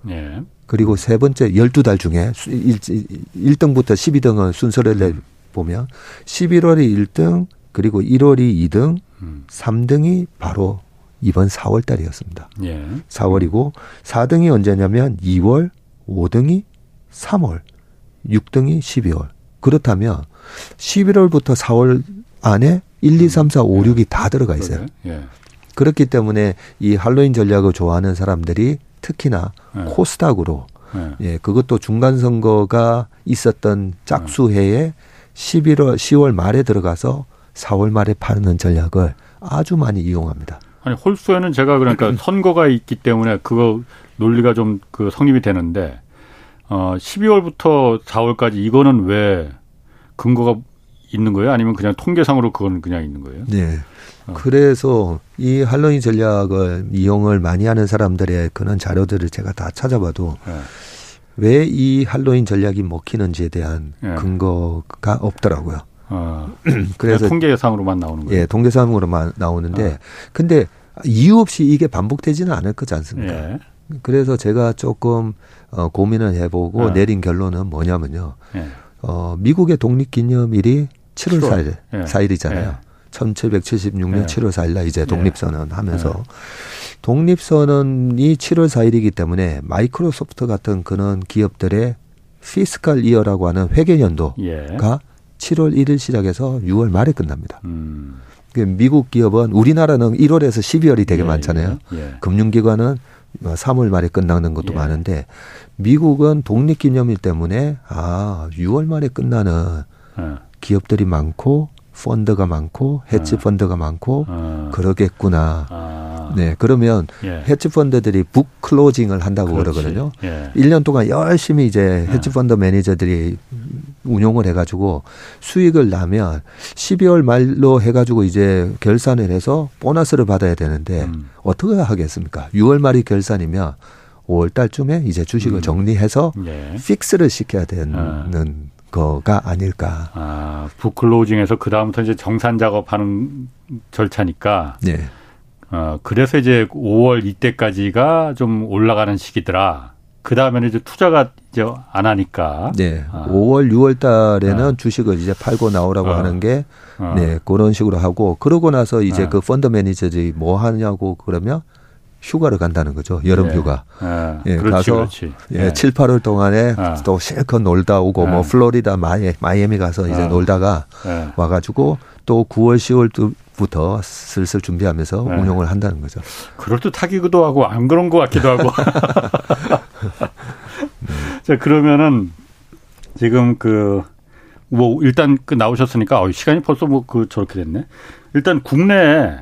예. 그리고 세 번째 12달 중에 1, 1등부터 12등은 순서를 내 보면 11월이 1등, 그리고 1월이 2등, 음. 3등이 바로 이번 4월 달이었습니다. 예. 4월이고 4등이 언제냐면 2월, 5등이 3월, 6등이 12월. 그렇다면 11월부터 4월 안에 1, 2, 3, 4, 5, 6이 다 들어가 있어요. 예. 그렇기 때문에 이 할로윈 전략을 좋아하는 사람들이 특히나 예. 코스닥으로 예. 예, 그것도 중간 선거가 있었던 짝수해에 11월 10월 말에 들어가서 4월 말에 파는 전략을 아주 많이 이용합니다. 아니 홀수에는 제가 그러니까 선거가 있기 때문에 그거 논리가 좀 그 성립이 되는데 어 12월부터 4월까지 이거는 왜 근거가 있는 거예요? 아니면 그냥 통계상으로 그건 그냥 있는 거예요? 네. 어. 그래서 이 할로윈 전략을 이용을 많이 하는 사람들의 그런 자료들을 제가 다 찾아봐도 네. 왜이 할로윈 전략이 먹히는지에 대한 네. 근거가 없더라고요. 어, 그래서 통계상으로만 나오는 거예요. 예, 통계상으로만 나오는데 어. 근데 이유 없이 이게 반복되지는 않을 거지 않습니까? 예. 그래서 제가 조금 어, 고민을 해보고 어. 내린 결론은 뭐냐면요. 예. 어, 미국의 독립기념일이 7월 4일, 예. 4일이잖아요. 예. 1776년 예. 7월 4일 날 이제 예. 독립선언 하면서 예. 독립선언이 7월 4일이기 때문에 마이크로소프트 같은 그런 기업들의 피스칼 이어라고 하는 회계 연도가 예. 7월 1일 시작해서 6월 말에 끝납니다. 음. 그 미국 기업은 우리나라는 1월에서 12월이 되게 예, 많잖아요. 예, 예. 금융기관은 3월 뭐 말에 끝나는 것도 예. 많은데 미국은 독립기념일 때문에 아 6월 말에 끝나는 예. 기업들이 많고 펀드가 많고 헤지 아. 펀드가 많고 아. 그러겠구나. 아. 네, 그러면 예. 헤지 펀드들이 book closing을 한다고 그렇지. 그러거든요. 예. 1년 동안 열심히 이제 헤지 펀드 매니저들이 운용을 해가지고 수익을 나면 12월 말로 해가지고 이제 결산을 해서 보너스를 받아야 되는데 음. 어떻게 하겠습니까? 6월 말이 결산이면 5월 달쯤에 이제 주식을 음. 정리해서 예. 픽스를 시켜야 되는 아. 거가 아닐까. 아, 북클로징에서 그다음부터 이제 정산 작업하는 절차니까. 네. 어, 그래서 이제 5월 이때까지가 좀 올라가는 시기더라. 그 다음에는 이제 투자가 이제 안 하니까. 네. 아. 5월, 6월 달에는 아. 주식을 이제 팔고 나오라고 아. 하는 게, 아. 네, 그런 식으로 하고, 그러고 나서 이제 아. 그 펀드 매니저들이 뭐 하냐고 그러면 휴가를 간다는 거죠. 여름 예. 휴가. 예, 예 그렇지, 가서 그렇지. 예, 예, 7, 8월 동안에 아. 또 실컷 놀다 오고 뭐 예. 플로리다 마이, 마이애미 가서 이제 아. 놀다가 예. 와가지고 또 9월, 10월 부터 슬슬 준비하면서 운영을 한다는 거죠. 그럴 듯하기도 하고 안 그런 것 같기도 하고. 자, 그러면은 지금 그, 뭐, 일단 그 나오셨으니까, 어, 시간이 벌써 뭐 그 저렇게 됐네. 일단 국내에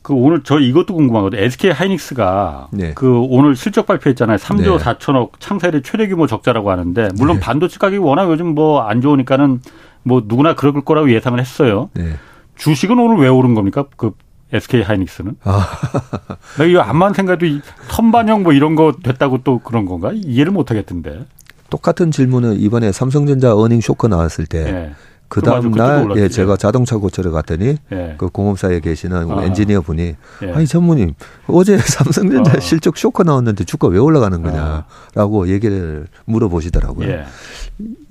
그 오늘 저 이것도 궁금하거든요. SK 하이닉스가 네. 그 오늘 실적 발표했잖아요. 3조 네. 4천억 창사 일 최대 규모 적자라고 하는데 물론 네. 반도체 가격이 워낙 요즘 뭐 안 좋으니까는 뭐 누구나 그럴 거라고 예상을 했어요. 네. 주식은 오늘 왜 오른 겁니까? 그 SK 하이닉스는? 아. 나 이거 암만 생각해도 선반영 뭐 이런 거 됐다고 또 그런 건가? 이해를 못 하겠던데. 똑같은 질문을 이번에 삼성전자 어닝 쇼크 나왔을 때 네. 그 다음 날, 예, 제가 자동차 고쳐를 갔더니, 예. 그 공업사에 계시는 아. 엔지니어 분이, 예. 아니, 전무님, 어제 삼성전자 아. 실적 쇼크 나왔는데 주가 왜 올라가는 거냐라고 아. 얘기를 물어보시더라고요. 예.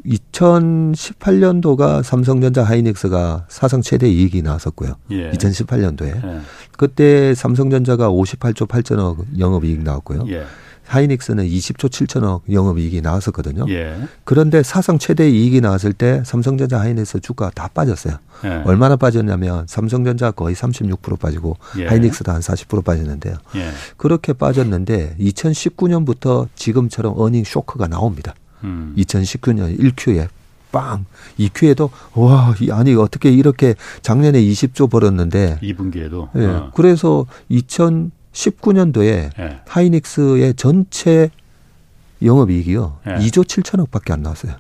2018년도가 삼성전자 하이닉스가 사상 최대 이익이 나왔었고요. 예. 2018년도에. 예. 그때 삼성전자가 58조 8천억 영업이익 나왔고요. 예. 하이닉스는 20조 7천억 영업이익이 나왔었거든요. 예. 그런데 사상 최대 이익이 나왔을 때 삼성전자 하이닉스 주가 다 빠졌어요. 예. 얼마나 빠졌냐면 삼성전자 거의 36% 빠지고 예. 하이닉스도 한 40% 빠졌는데요. 예. 그렇게 빠졌는데 2019년부터 지금처럼 어닝 쇼크가 나옵니다. 음. 2019년 1Q에 빵. 2Q에도 와, 아니 어떻게 이렇게 작년에 20조 벌었는데 2분기에도 예. 어. 그래서 2000 19년도에 예. 하이닉스의 전체 영업이익이요. 예. 2조 7천억밖에 안 나왔어요.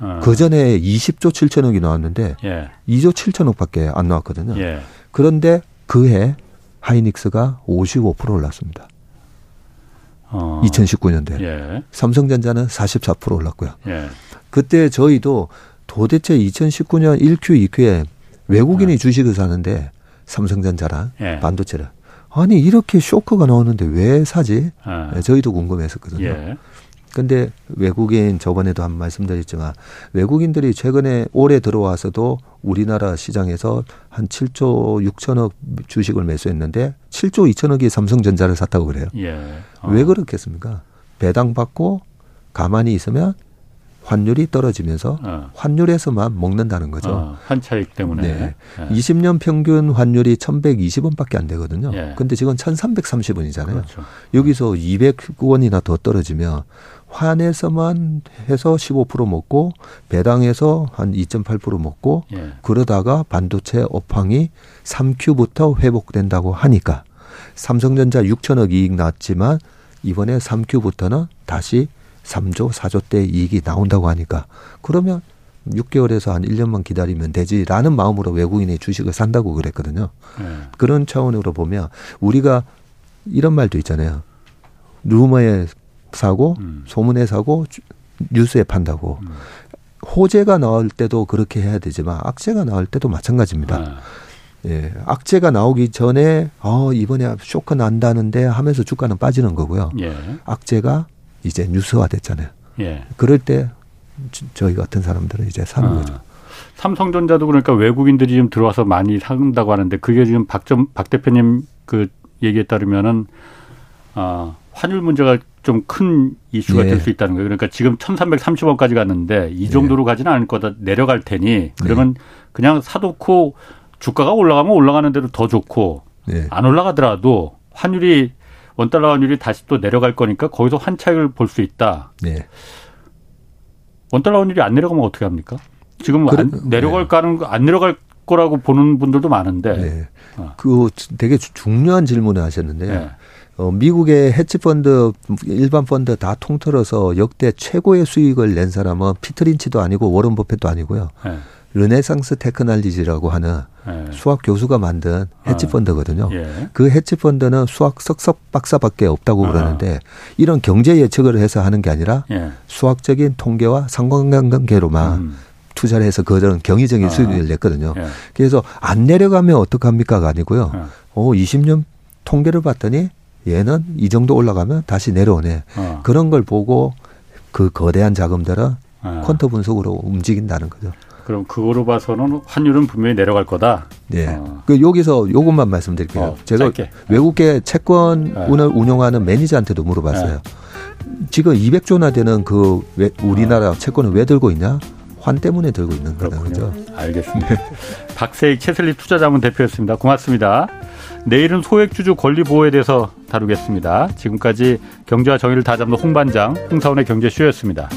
어. 그 전에 20조 7천억이 나왔는데 예. 2조 7천억밖에 안 나왔거든요. 예. 그런데 그해 하이닉스가 55% 올랐습니다. 어. 2019년도에 예. 삼성전자는 44% 올랐고요. 예. 그때 저희도 도대체 2019년 1Q, 2Q에 외국인이 예. 주식을 사는데 삼성전자랑 예. 반도체를 아니 이렇게 쇼크가 나오는데 왜 사지? 아. 네, 저희도 궁금했었거든요. 예. 근데 외국인 저번에도 한 말씀드렸지만 외국인들이 최근에 올해 들어와서도 우리나라 시장에서 한 7조 6천억 주식을 매수했는데 7조 2천억이 삼성전자를 샀다고 그래요. 예. 어. 왜 그렇겠습니까? 배당 받고 가만히 있으면 환율이 떨어지면서 어. 환율에서만 먹는다는 거죠. 어, 한 차익 때문에. 네. 예. 20년 평균 환율이 1,120원밖에 안 되거든요. 예. 근데 지금 1,330원이잖아요. 그렇죠. 여기서 200원이나 더 떨어지면 환에서만 해서 15% 먹고 배당에서 한 2.8% 먹고 예. 그러다가 반도체 업황이 3Q부터 회복된다고 하니까 삼성전자 6천억 이익 났지만 이번에 3Q부터는 다시 3조, 4조 대 이익이 나온다고 하니까 그러면 6개월에서 한 1년만 기다리면 되지라는 마음으로 외국인의 주식을 산다고 그랬거든요. 네. 그런 차원으로 보면 우리가 이런 말도 있잖아요. 루머에 사고 음. 소문에 사고 뉴스에 판다고. 음. 호재가 나올 때도 그렇게 해야 되지만 악재가 나올 때도 마찬가지입니다. 아. 예, 악재가 나오기 전에 어 이번에 쇼크 난다는데 하면서 주가는 빠지는 거고요. 예. 악재가 이제 뉴스화 됐잖아요. 예. 그럴 때 저희 같은 사람들은 이제 사는 아. 거죠. 삼성전자도 그러니까 외국인들이 좀 들어와서 많이 산다고 하는데 그게 지금 박전 박 대표님 그 얘기에 따르면은 아 환율 문제가 좀 큰 이슈가 네. 될수 있다는 거예요. 그러니까 지금 1,330원까지 갔는데 이 네. 정도로 네. 가지는 않을 거다 내려갈 테니 그러면 네. 그냥 사놓고 주가가 올라가면 올라가는 대로 더 좋고 네. 안 올라가더라도 환율이 원달러 환율이 다시 또 내려갈 거니까 거기서 환차익을 볼 수 있다. 네. 원달러 환율이 안 내려가면 어떻게 합니까? 지금 그래, 안 내려갈까는 네. 안 내려갈 거라고 보는 분들도 많은데. 네. 어. 그 되게 중요한 질문을 하셨는데요. 네. 어, 미국의 헤지펀드, 일반 펀드 다 통틀어서 역대 최고의 수익을 낸 사람은 피터 린치도 아니고 워런 버핏도 아니고요. 네. Renaissance Technology라고 하는 네. 수학 교수가 만든 헤지펀드거든요. 아, 예. 그 헤지펀드는 수학 석석 박사밖에 없다고 아. 그러는데 이런 경제 예측을 해서 하는 게 아니라 예. 수학적인 통계와 상관관계로만 음. 투자를 해서 그런 경이적인 아. 수익을 냈거든요. 예. 그래서 안 내려가면 어떡합니까가 아니고요. 예. 어, 20년 통계를 봤더니 얘는 이 정도 올라가면 다시 내려오네. 어. 그런 걸 보고 그 거대한 자금들은 어. 퀀터 분석으로 움직인다는 거죠. 그럼 그거로 봐서는 환율은 분명히 내려갈 거다. 네. 어. 그 여기서 요것만 말씀드릴게요. 어, 제가 짧게. 외국계 채권을 네. 운영하는 매니저한테도 물어봤어요. 네. 지금 200조나 되는 그 우리나라 어. 채권을 왜 들고 있냐? 환 때문에 들고 있는 거다 그죠? 알겠습니다. 박세익 채슬리 투자자문 대표였습니다. 고맙습니다. 내일은 소액주주 권리 보호에 대해서 다루겠습니다. 지금까지 경제와 정의를 다잡는 홍반장 홍사원의 경제쇼였습니다.